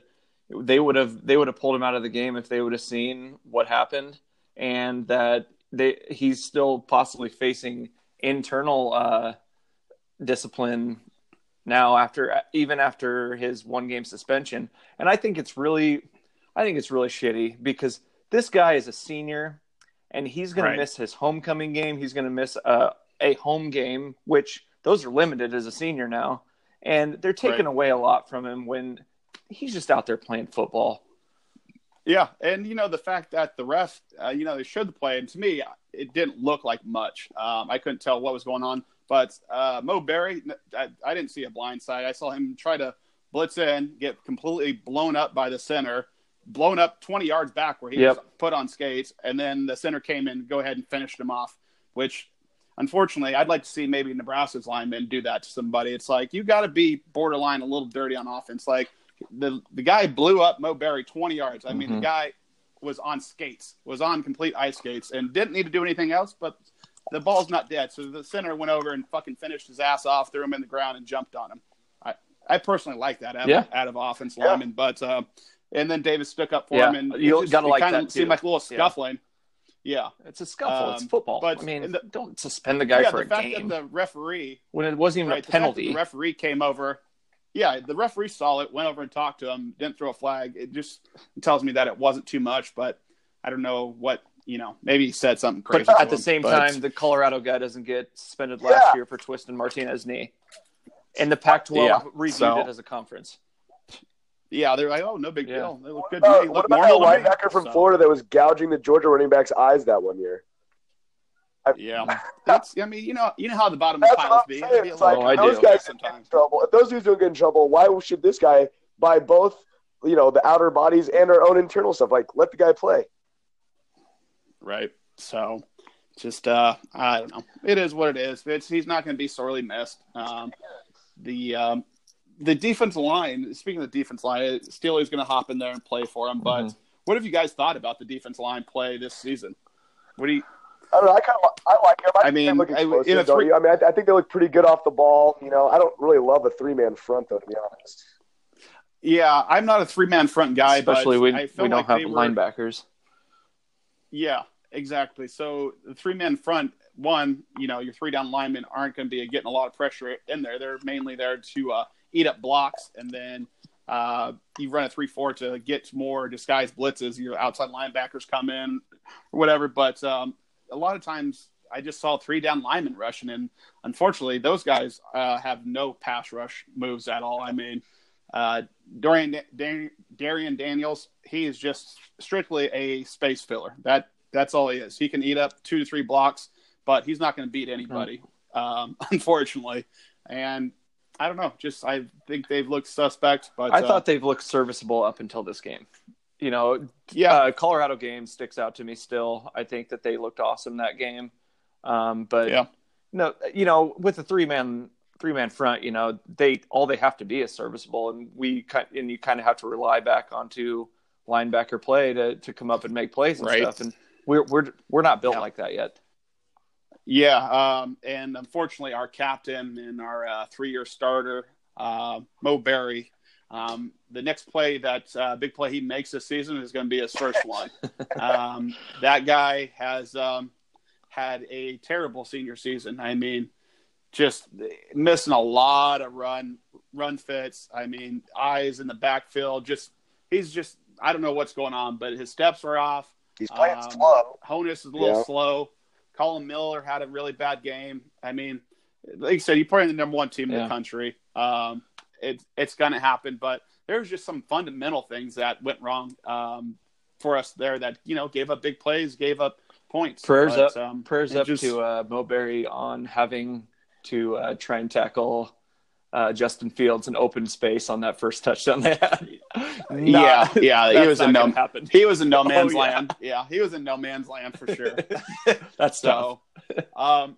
they would have they would have pulled him out of the game if they would have seen what happened and that they he's still possibly facing internal uh, discipline now after even after his one game suspension and i think it's really i think it's really shitty because this guy is a senior and he's going Right. to miss his homecoming game he's going to miss a, a home game which those are limited as a senior now and they're taking Right. away a lot from him when he's just out there playing football Yeah, and you know the fact that the ref, uh, you know, they showed the play, and to me, it didn't look like much. Um, I couldn't tell what was going on, but uh, Mo Barry, I, I didn't see a blind side. I saw him try to blitz in, get completely blown up by the center, blown up 20 yards back where he Yep. was put on skates, and then the center came in, go ahead and finished him off. Which, unfortunately, I'd like to see maybe Nebraska's linemen do that to somebody. It's like you got to be borderline a little dirty on offense, like the the guy blew up Mo Barry 20 yards. I mean, the Mhm. guy was on skates, was on complete ice skates, and didn't need to do anything else. But the ball's not dead, so the center went over and fucking finished his ass off, threw him in the ground, and jumped on him. I I personally like that out, Yeah. of, out of offense Yeah. lineman, but uh, and then Davis stuck up for Yeah, him, and it you just- gotta it like kinda that, Seemed too. like a little scuffling. Yeah, it's a scuffle it's Um, football but i mean the- don't suspend the guy yeah. for The a fact game that the referee when it wasn't even right, a the penalty the referee came over. Yeah, the referee saw it, went over and talked to him, didn't throw a flag. It just tells me that it wasn't too much, but I don't know what you know. Maybe he said something crazy. But to at the him, same but- time, the Colorado guy doesn't get suspended last Yeah. year for twisting Martinez's knee. And the Pac-12 Yeah, reviewed so- it as a conference. yeah, they're like, oh, no big Yeah. deal. They look good. to about, what about that normal to me. linebacker from So, Florida that was gouging the Georgia running back's eyes that one year? Yeah, that's. I mean, you know, you know how the bottom of That's piles what be. be It's like, Oh, I those do. guys get in sometimes. trouble. If those dudes don't get in trouble, why should this guy buy both, you know, the outer bodies and our own internal stuff? Like, let the guy play. Right. So, just uh, I don't know. It is what it is. It's he's not going to be sorely missed. Um, the um, the defense line. Speaking of the defense line, Steely's going to hop in there and play for him. But Mhm. what have you guys thought about the defense line play this season? What do you? I don't know. I kind of I like him. I, I mean, look I- in a don't three- you? I mean, I, I think they look pretty good off the ball. You know, I don't really love a three man front though, to be honest. Yeah, I'm not a three man front guy, Especially but when I we don't like have they were, linebackers. Yeah, exactly. So the three man front, one, you know, your three down linemen aren't going to be getting a lot of pressure in there. They're mainly there to uh, eat up blocks, and then uh, you run a three four to get more disguised blitzes. Your outside linebackers come in, or whatever. But um, a lot of times, I just saw three down linemen rushing, and unfortunately, those guys uh, have no pass rush moves at all. I mean. Uh, Dorian Dan- Darrion Daniels, he is just strictly a space filler. That that's all he is. He can eat up two to three blocks, but he's not going to beat anybody, um, unfortunately. And I don't know. Just I think they've looked suspect, but I uh, thought they've looked serviceable up until this game. You know, yeah, uh, Colorado game sticks out to me still. I think that they looked awesome that game. Um, but yeah, no, you know, with the three man three man front, you know, they all they have to be is serviceable, and we and you kind of have to rely back onto linebacker play to to come up and make plays and Right. stuff. And we're we're we're not built Yeah. like that yet. yeah. Um, and unfortunately, our captain and our uh, three year starter, uh, Mo Barry. Um, the next play, that uh, big play he makes this season, is going to be his first one. um, that guy has um, had a terrible senior season. I mean, just missing a lot of run run fits. I mean, eyes in the backfield. Just he's just I don't know what's going on, but his steps are off. He's playing Um, slow. Honas is a little Yeah. slow. Collin Miller had a really bad game. I mean, like you said, you play in the number one team in the country. Um, it, it's going to happen, but there's just some fundamental things that went wrong um, for us there that you know gave up big plays, gave up points. Prayers But, up, um, prayers up just- to uh, Mo Barry on having to uh, try and tackle uh, Justin Fields in open space on that first touchdown they had. yeah, yeah, he was in no gonna happen. he was in no Oh, man's yeah. land. Yeah, he was in no man's land for sure. That's tough. So, um,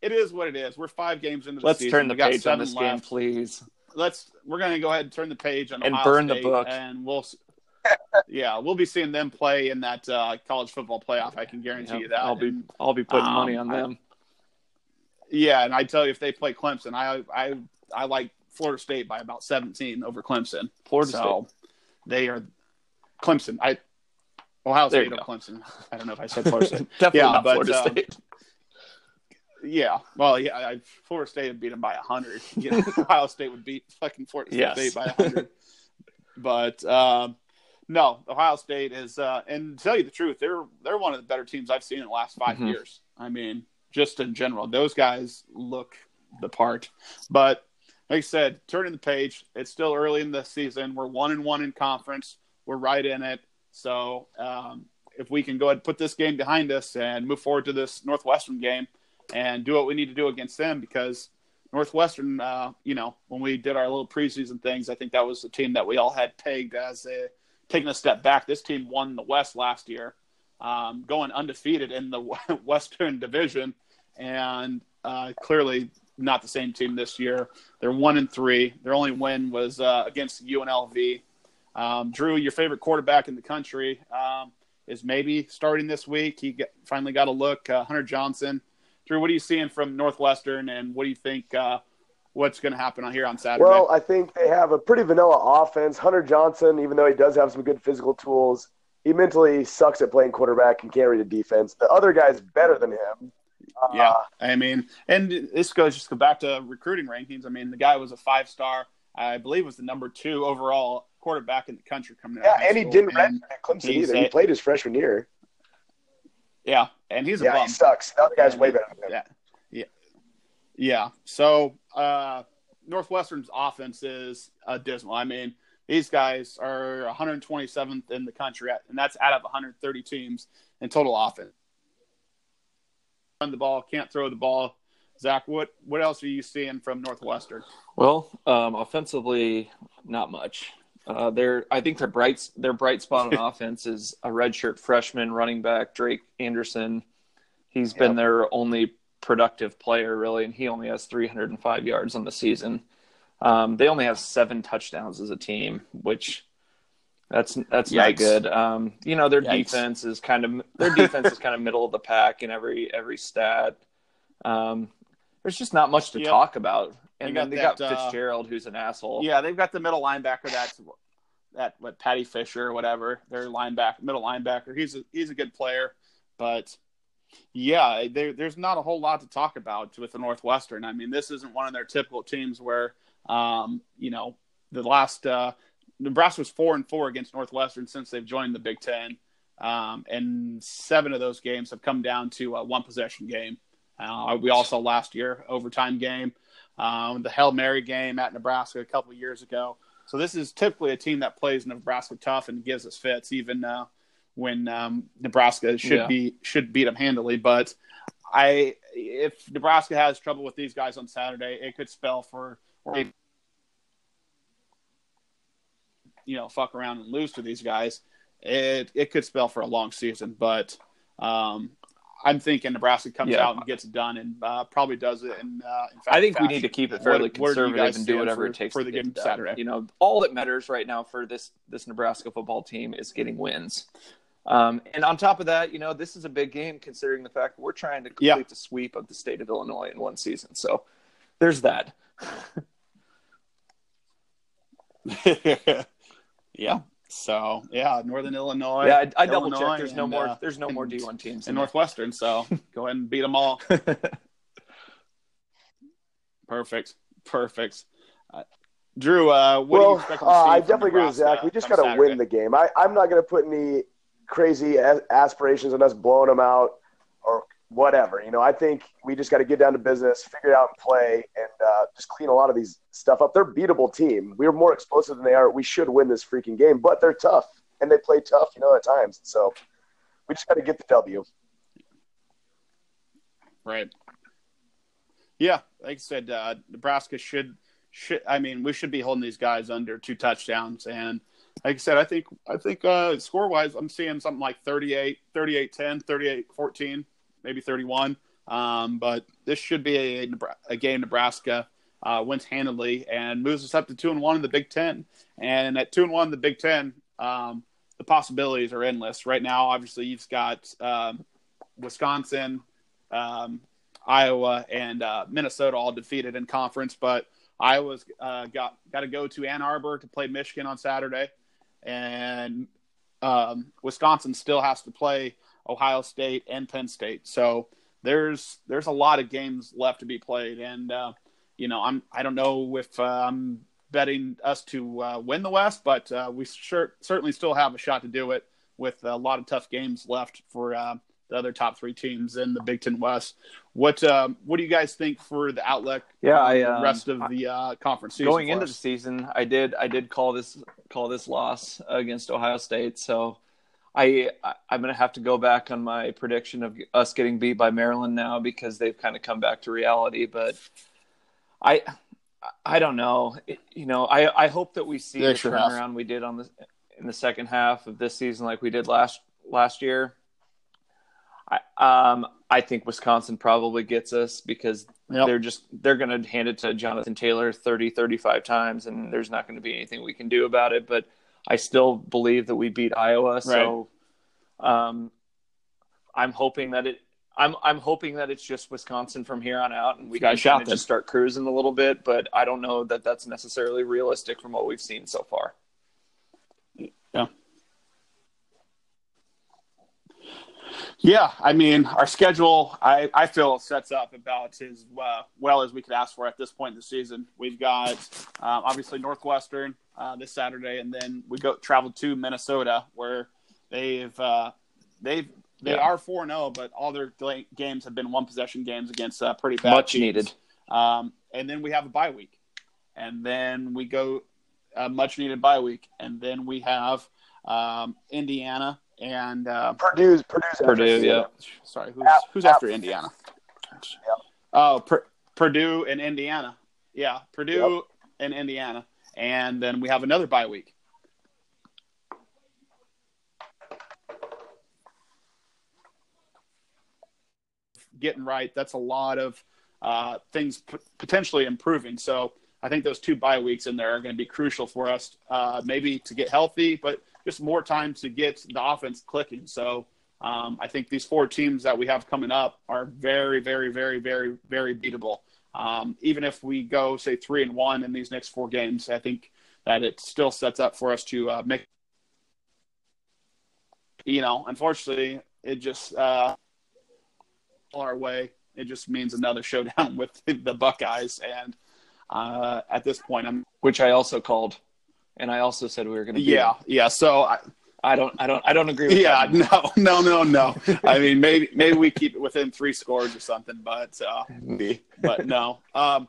it is what it is. We're five games into the Let's season. turn the We page on seven this game, please. Let's. We're going to go ahead and turn the page on And Ohio burn the book. and we'll. yeah, we'll be seeing them play in that uh, college football playoff. I can guarantee Yep, you that. I'll be And, I'll be putting um, money on I- them. yeah, and I tell you, if they play Clemson, I I I like Florida State by about seventeen over Clemson. Florida so they are Clemson. I Ohio There State or go. Clemson. I don't know if I said Florida State. Definitely yeah, not but, Florida um, State. Yeah, well, yeah, I, Florida State would beat them by hundred. You know, Ohio State would beat fucking Florida Yes. State by hundred. but um, no, Ohio State is, uh, and to tell you the truth, they're they're one of the better teams I've seen in the last 5 Mhm. years. I mean, just in general, those guys look the part. But like I said, turning the page, it's still early in the season. We're one and one in conference. We're right in it. So um, if we can go ahead and put this game behind us and move forward to this Northwestern game and do what we need to do against them, because Northwestern, uh, you know, when we did our little preseason things, I think that was the team that we all had pegged as a, taking a step back. This team won the West last year, um, going undefeated in the Western Division, and uh, clearly not the same team this year. They're one and three. Their only win was uh, against UNLV. Um, Drew, your favorite quarterback in the country, um, is maybe starting this week. He get, finally got a look. Uh, Hunter Johnson. Drew, what are you seeing from Northwestern, and what do you think? Uh, what's going to happen on here on Saturday? Well, I think they have a pretty vanilla offense. Hunter Johnson, even though he does have some good physical tools, he mentally sucks at playing quarterback and can't read a defense. The other guy's better than him. Uh, Yeah, I mean, and this goes just go back to recruiting rankings. I mean, the guy was a five star. I believe was the number two overall quarterback in the country coming out. Yeah, and he didn't And- at Clemson either. He played his freshman year. Yeah, and he's a Yeah, bum. he sucks. The other guy's way better than him. Yeah, yeah, yeah. So uh, Northwestern's offense is uh, dismal. I mean, these guys are 127th in the country, and that's out of 130 teams in total offense. Run the ball, can't throw the ball. Zach, what what else are you seeing from Northwestern? Well, um, offensively, not much. Uh, their I think their bright their bright spot on offense is a redshirt freshman running back Drake Anderson. He's been their only productive player really, and he only has 305 yards on the season. Um, they only have seven touchdowns as a team, which that's that's not good. Um, you know their Yikes. defense is kind of their defense is kind of middle of the pack in every every stat. Um, there's just not much to Yep. talk about. And You then got they got that, uh, Fitzgerald, who's an asshole. Yeah, they've got the middle linebacker. That's that what Paddy Fisher or whatever. Their linebacker, middle linebacker. He's a he's a good player, but yeah, there, there's not a whole lot to talk about with the Northwestern. I mean, this isn't one of their typical teams where, um, you know, the last uh, Nebraska was four and four against Northwestern since they've joined the Big Ten, um, and seven of those games have come down to a one possession game. Uh, we all saw last year overtime game, um, the Hail Mary game at Nebraska a couple years ago. So this is typically a team that plays Nebraska tough and gives us fits, even uh, when um, Nebraska should Yeah. be should beat them handily. But I, if Nebraska has trouble with these guys on Saturday, it could spell for or you know fuck around and lose to these guys. It it could spell for a long season, but um, I'm thinking Nebraska comes Yeah. out and gets it done and uh, probably does it. In, uh, in I think we need to keep it What- fairly where do conservative and do whatever for- it takes for the game. Saturday. You know, all that matters right now for this this Nebraska football team is getting wins. Um, and on top of that, you know, this is a big game considering the fact that we're trying to complete Yeah. the sweep of the state of Illinois in one season. So there's that. yeah. So yeah, Northern Illinois. yeah, I, I double Illinois, checked. There's no and, more. uh, There's no more D1 teams in in Northwestern. So go ahead and beat them all. Perfect. Perfect. Uh, Drew, uh, what do you well, expect to uh, I from definitely agree with Zach. We just got to win the game. I, I'm not going to put any crazy aspirations on us blowing them out or whatever. You know, I think we just got to get down to business, figure it out, and play, and uh, just clean a lot of these stuff up. They're beatable team. We're more explosive than they are. We should win this freaking game, but they're tough and they play tough, you know, at times. So we just got to get the W. Right. Yeah, like I said, uh, Nebraska should should. I mean, we should be holding these guys under two touchdowns. And like I said, I think I think uh, score wise, I'm seeing something like 38, 38 10, 38 14, maybe 31. Um, but this should be a, a game Nebraska uh, wins handily and moves us up to two and one in the Big Ten. And at two and one in the Big Ten, um, the possibilities are endless. Right now, obviously, you've got um, Wisconsin, um, Iowa, and uh, Minnesota all defeated in conference, but Iowa's uh, got got to go to Ann Arbor to play Michigan on Saturday, and um, Wisconsin still has to play Ohio State and Penn State. So there's there's a lot of games left to be played, and uh, you know I'm I don't know if uh, I'm betting us to uh, win the West, but uh, we sure, certainly still have a shot to do it with a lot of tough games left for uh, the other top three teams in the Big Ten West. What um, what do you guys think for the outlook? Yeah, I, the um, rest of the uh, conference season going into us? the season, I did I did call this call this loss against Ohio State. So I I'm gonna have to go back on my prediction of us getting beat by Maryland now because they've kind of come back to reality. But I I don't know. It, you know, I I hope that we see the have. turnaround we did on the in the second half of this season, like we did last last year. I um I think Wisconsin probably gets us because Yep. they're just they're going to hand it to Jonathan Taylor 30 35 times and there's not going to be anything we can do about it but I still believe that we beat Iowa so um I'm hoping that it I'm I'm hoping that it's just Wisconsin from here on out and we Got a can shot kind of then. just start cruising a little bit but I don't know that that's necessarily realistic from what we've seen so far. Yeah, I mean, our schedule, I, I feel, sets up about as uh, well as we could ask for at this point in the season. We've got um, obviously Northwestern uh, this Saturday, and then we go travel to Minnesota, where they've uh, they've they Yeah. are four zero, but all their games have been one possession games against uh, pretty bad Much teams. needed. Um, and then we have a bye week, and then we go a much needed bye week, and then we have um, Indiana and uh, Purdue's Purdue's Purdue, yeah. Sorry, who's App- who's App- after Indiana? Yep. Oh, Pur- Purdue and Indiana. Yeah, Purdue and Indiana, and then we have another bye week. Getting right, that's a lot of uh, things p- potentially improving. So I think those two bye weeks in there are going to be crucial for us, uh, maybe to get healthy, but just more time to get the offense clicking. So um, I think these four teams that we have coming up are very, very, very, very, very beatable. Um, even if we go say three and one in these next four games, I think that it still sets up for us to uh, make. You know, unfortunately, it just uh, our way. It just means another showdown with the Buckeyes, and uh, at this point, I'm Which I also called and I also said we were going to yeah, yeah. So I, I don't I don't I don't agree with yeah, that. no, no, no, no. I mean, maybe maybe we keep it within three scores or something, but uh, but no. Um,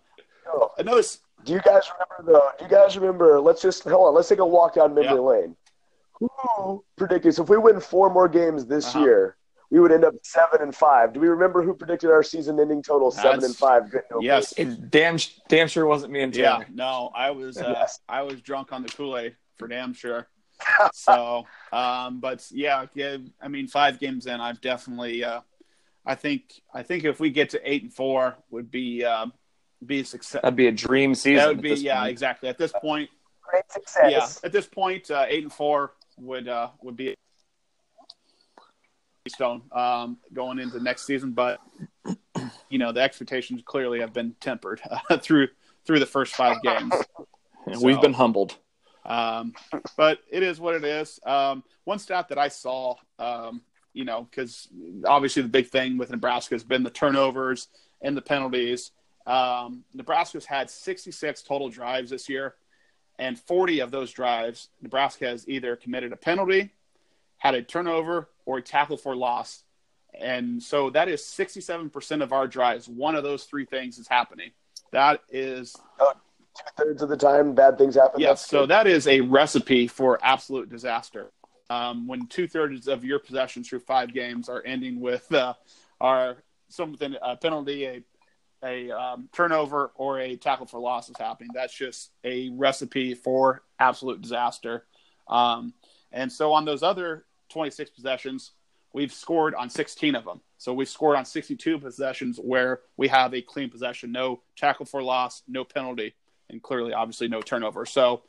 Oh, I noticed. Do you guys remember though? Do you guys remember? Let's just hold on. Let's take a walk down memory Yeah. lane. Who predicted? So if we win four more games this Uh-huh. year, we would end up seven and five. Do we remember who predicted our season-ending total seven That's- and five? Good, no Yes, It damn damn sure wasn't me and yeah. No, I was uh, Yes. I was drunk on the Kool Aid for damn sure. so, um, but yeah, yeah, I mean, five games in, I've definitely. Uh, I think I think if we get to eight and four, would be um, be a success. That'd be a dream season. That would be yeah, point. exactly. At this point, Great success. yeah, at this point, uh, eight and four would uh, would be a stone um, going into next season. But you know, the expectations clearly have been tempered uh, through through the first five games. We've been humbled. Um, but it is what it is. Um, one stat that I saw, um, you know, because obviously the big thing with Nebraska has been the turnovers and the penalties. Um, Nebraska's had 66 total drives this year, and 40 of those drives, Nebraska has either committed a penalty, had a turnover, or a tackle for loss. and so that is 67% of our drives. One of those three things is happening. That is Two thirds of the time, bad things happen. Yes, That's so that is a recipe for absolute disaster. Um, when two thirds of your possessions through five games are ending with uh, are something a penalty, a a um, turnover, or a tackle for loss is happening, that's just a recipe for absolute disaster. Um, and so on those other 26 possessions, we've scored on 16 of them. So we've scored on 62 possessions where we have a clean possession, no tackle for loss, no penalty, and clearly, obviously, no turnover. So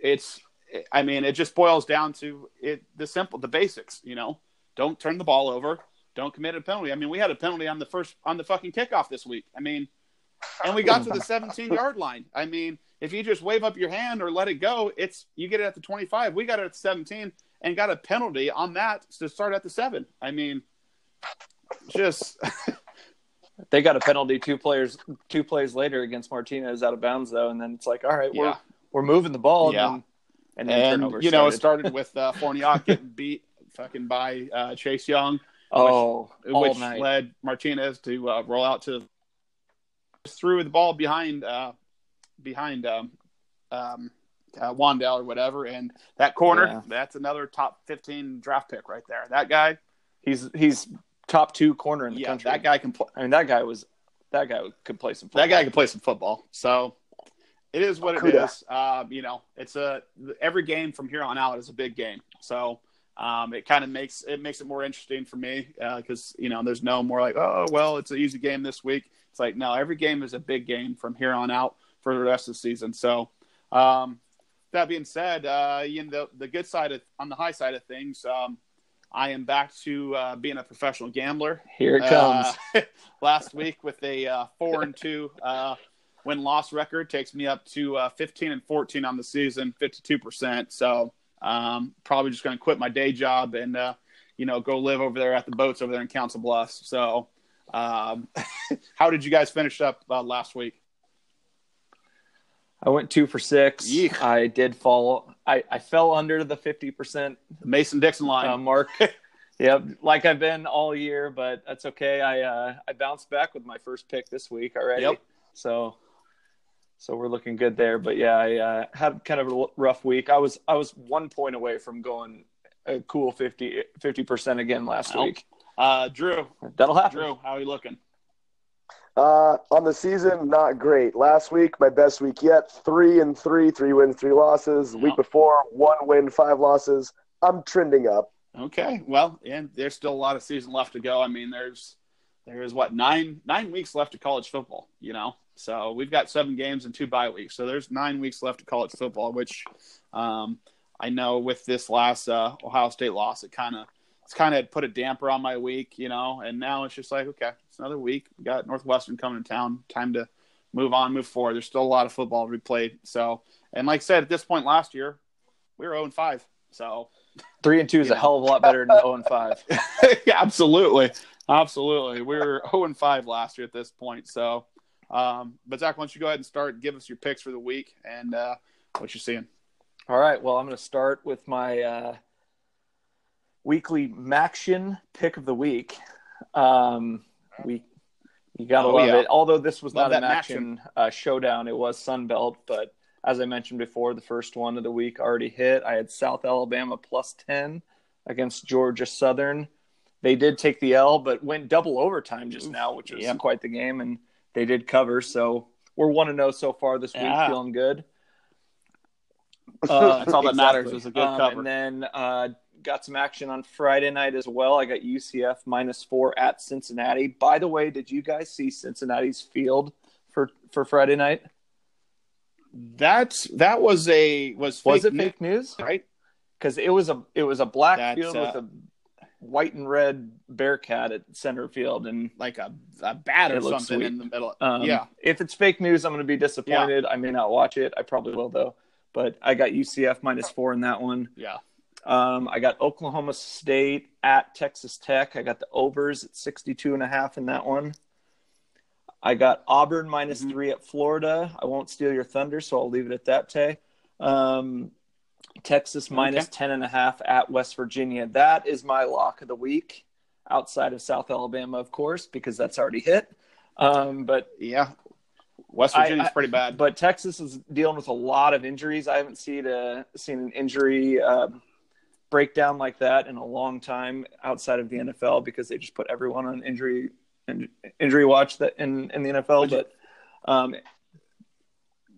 it's, I mean, it just boils down to it the simple, the basics. You know, don't turn the ball over, don't commit a penalty. I mean, we had a penalty on the first on the fucking kickoff this week. I mean, and we got to the 17 yard line. I mean, if you just wave up your hand or let it go, it's you get it at the 25. We got it at the 17 and got a penalty on that to start at the seven. I mean, just They got a penalty two players two plays later against Martinez out of bounds though, and then it's like, all right, we're we're moving the ball, Yeah. and then, and, then and you know it started. with uh, Farniok getting beat fucking by uh, Chase Young, oh, which night. led Martinez to uh, roll out to just threw the ball behind uh, behind um, um, uh, Wan'Dale or whatever, and that corner Yeah. that's another top 15 draft pick right there. That guy, He's he's top two corner in the yeah, country. that guy can play. I mean, that guy was that guy could play some. Football. That guy can play some football. So it is what it is. Um, you know, it's a every game from here on out is a big game. So um, it kind of makes it makes it more interesting for me because you know there's no more like oh well it's an easy game this week. It's like no, every game is a big game from here on out for the rest of the season. So um, that being said, uh, you know the, the good side of on the high side of things. Um, I am back to uh, being a professional gambler. Here it comes. Uh, last week with a uh, four and two uh, win loss record takes me up to uh, 15 and 14 on the season, 52 percent. So um, probably just going to quit my day job and uh, you know go live over there at the boats over there in Council Bluffs. So um, how did you guys finish up uh, last week? I went two for six. Yeek. I did fall. I, I fell under the fifty percent Mason Dixon line. uh, mark. yep, like I've been all year, but that's okay. I uh, I bounced back with my first pick this week already. Yep. So so we're looking good there. But yeah, I uh, had kind of a rough week. I was I was one point away from going a cool 50 percent again last Well, week. uh, Drew, That'll happen. Drew, how are you looking? Uh, on the season, not great. Last week, my best week yet. Three and three, three wins, three losses. Yeah. Week before, one win, five losses. I'm trending up. Okay, well, and there's still a lot of season left to go. I mean, there's there's what nine nine weeks left of college football. You know, so we've got seven games and two bye weeks. So there's nine weeks left of college football, which um, I know with this last uh, Ohio State loss, it kind of it's kind of put a damper on my week. You know, and now it's just like okay, it's another week. We got Northwestern coming to town. Time to move on, move forward. There's still a lot of football to be played. So, and like I said, at this point last year, we were 0 and 5. So Three and two is a hell of a lot better than zero and five. yeah, absolutely, absolutely. We were zero and five last year at this point. So, um, but Zach, why don't you go ahead and start? and Give us your picks for the week and uh, what you're seeing. All right. Well, I'm going to start with my uh, weekly MACtion pick of the week. Um, we you gotta Oh, love yeah. it. Although this was Love not an action uh, showdown, it was Sunbelt. But as I mentioned before, the first one of the week already hit. I had South Alabama plus ten against Georgia Southern. They did take the L, but went double overtime just now, which was Yeah. quite the game, and they did cover. So we're one to zero so far this week, Yeah. feeling good. Uh, That's all that matters is a good Um, cover. And then uh, got some action on Friday night as well. I got UCF minus four at Cincinnati. By the way, did you guys see Cincinnati's field for for Friday night? That's that was a was Was it fake news? right? Because it was a it was a black That's, field uh, with a white and red Bearcat at center field, and Like a, a bat or something sweet. in the middle. um, yeah, If it's fake news, I'm going to be disappointed. I may not watch it. I probably will though. But I got UCF minus four in that one. yeah. Um, I got Oklahoma State at Texas Tech. I got the overs at 62 and a half in that one. I got Auburn minus Mhm. three at Florida. I won't steal your thunder, so I'll leave it at that, Tay. Um, Texas minus Okay. 10 and a half at West Virginia. That is my lock of the week outside of South Alabama, of course, because that's already hit. Um, but Yeah. West Virginia's I- pretty bad. But Texas is dealing with a lot of injuries. I haven't seen a seen an injury uh, breakdown like that in a long time outside of the NFL because they just put everyone on injury in, injury watch that in in the NFL. Would you- But um,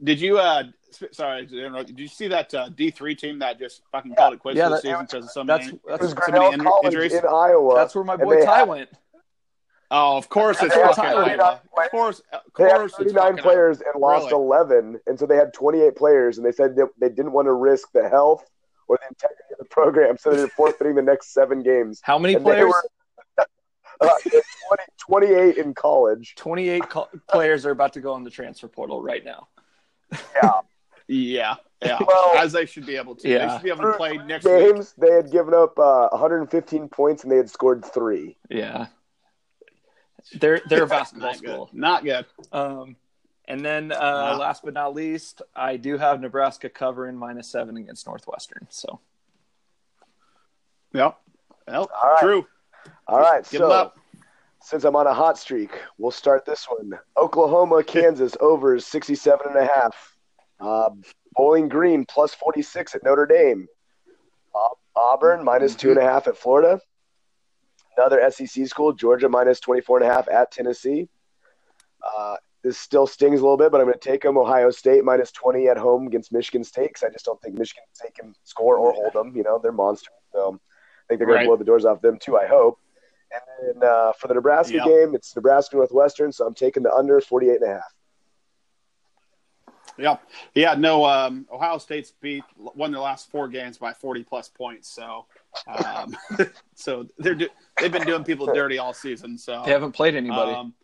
Did you? uh Sorry, did you see that uh, D three team that just fucking called it quits Yeah, for the that- season because of so that's many? It was that's so many in- injuries? in Iowa. that's where my boy Ty had- went. Oh, of course it's That's fucking Ty Iowa. Of course, of They had course it's 39 fucking players and lost Really? 11, and so they had 28 players, and they said that they didn't want to risk the health or the integrity of the program, so they're forfeiting the next seven games. How many And players? were- Uh, 20, 28 in college. Twenty eight co- players are about to go on the transfer portal right now. Yeah, Yeah, yeah. Well- As they should be able to. They Yeah. should be able to play next week. games they had given up uh, 115 points and they had scored three. Yeah, they're they're a basketball Not school. good. Not good. Um, and then uh, Wow. last but not least, I do have Nebraska covering minus seven against Northwestern. So Yep. Yep. All right. True. All right, Give so them up. since I'm on a hot streak, we'll start this one. Oklahoma, Kansas over 67 and a half. Uh, Bowling Green plus 46 at Notre Dame. Au- Auburn minus two and a half at Florida. Another SEC school, Georgia minus 24 and a half at Tennessee. Uh, this still stings a little bit, but I'm going to take them. Ohio State minus 20 at home against Michigan State because I just don't think Michigan State can score or hold them. You know, they're monsters. So think they're going Right. to blow the doors off them too, I hope. And then uh, for the Nebraska Yep. game, it's Nebraska Northwestern, so I'm taking the under 48 and a half. Yeah, yeah. No, um, Ohio State's beat won their last four games by forty plus points. So, um, so they're do, they've been doing people dirty all season. So they haven't played anybody. Um,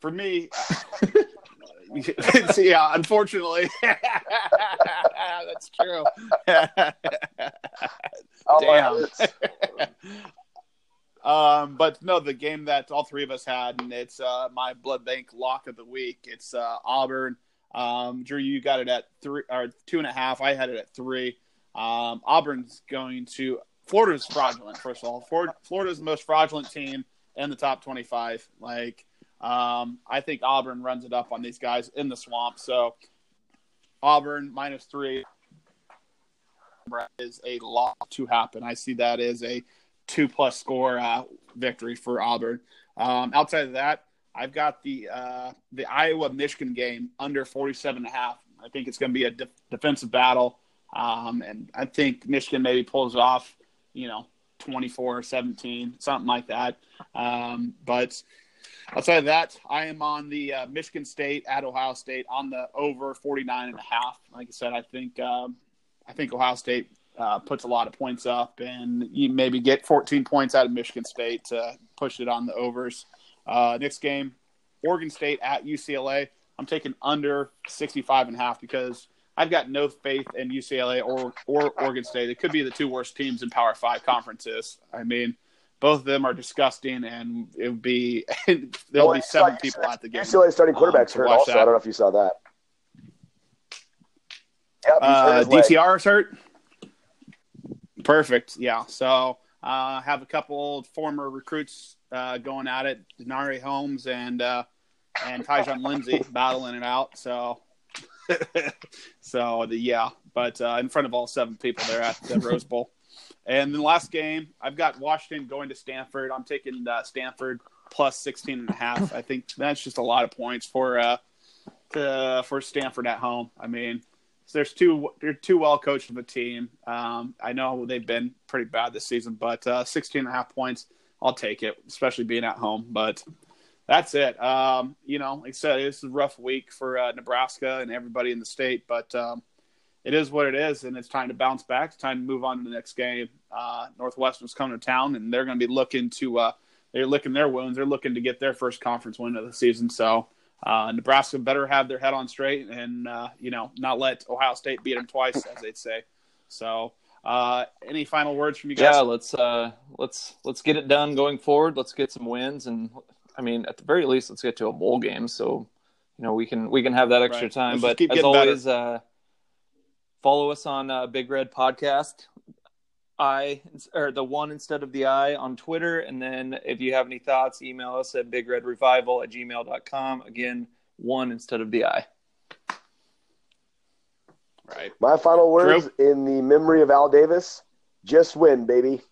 for me, yeah, unfortunately, that's true. Damn. um, but no, the game that all three of us had, and it's uh, my blood bank lock of the week. It's uh, Auburn. Um, Drew, you got it at three or two and a half. I had it at three. Um, Auburn's going to. Florida's fraudulent. First of all, Florida, Florida's the most fraudulent team in the top twenty-five. Like, um, I think Auburn runs it up on these guys in the swamp. So, Auburn minus three is a lot to happen. I see that as a two plus score uh, victory for Auburn. Um, outside of that, I've got the uh, the Iowa Michigan game under 47 and a half. I think it's going to be a de- defensive battle. Um, and I think Michigan maybe pulls off, you know, 24 or 17, something like that. Um, but outside of that, I am on the uh, Michigan State at Ohio State on the over 49 and a half. Like I said, I think um, I think Ohio State uh, puts a lot of points up, and you maybe get 14 points out of Michigan State to push it on the overs. Uh, next game, Oregon State at UCLA. I'm taking under 65 and a half because I've got no faith in UCLA or or Oregon State. It could be the two worst teams in Power Five conferences. I mean, both of them are disgusting, and it would be there'll Well, be seven people at the game. UCLA starting Um, quarterback's to hurt also. that. I don't know if you saw that. Yep, Uh, his. DTR is hurt. Perfect. Yeah. So uh, have a couple former recruits uh, going at it. Darnay Holmes and uh, and Tyjon Lindsey battling it out. So so the yeah, but uh, in front of all seven people there at the Rose Bowl. And then last game, I've got Washington going to Stanford. I'm taking uh, Stanford plus 16 and a half. I think that's just a lot of points for uh, for Stanford at home. I mean, there's two they're too well coached of a team. Um, I know they've been pretty bad this season, but uh, 16 and a half points, I'll take it, especially being at home. But that's it. Um, you know, like I said, this is a rough week for uh, Nebraska and everybody in the state, but um, it is what it is, and it's time to bounce back. It's time to move on to the next game. Uh, Northwestern's coming to town, and they're going to be looking to uh, they're licking their wounds. They're looking to get their first conference win of the season. So uh, Nebraska better have their head on straight and uh, you know not let Ohio State beat them twice, as they'd say. So, uh, any final words from you guys? yeah, let's uh, let's let's get it done going forward. Let's get some wins, and I mean, at the very least, let's get to a bowl game. So, you know, we can we can have that extra Right. time. Let's but keep as always, uh, follow us on uh, Big Red Podcast. I or the one instead of the I on Twitter. And then if you have any thoughts, email us at bigredrevival at gmail.com. Again, one instead of the I. Right. My final words in the memory of Al Davis just win, baby.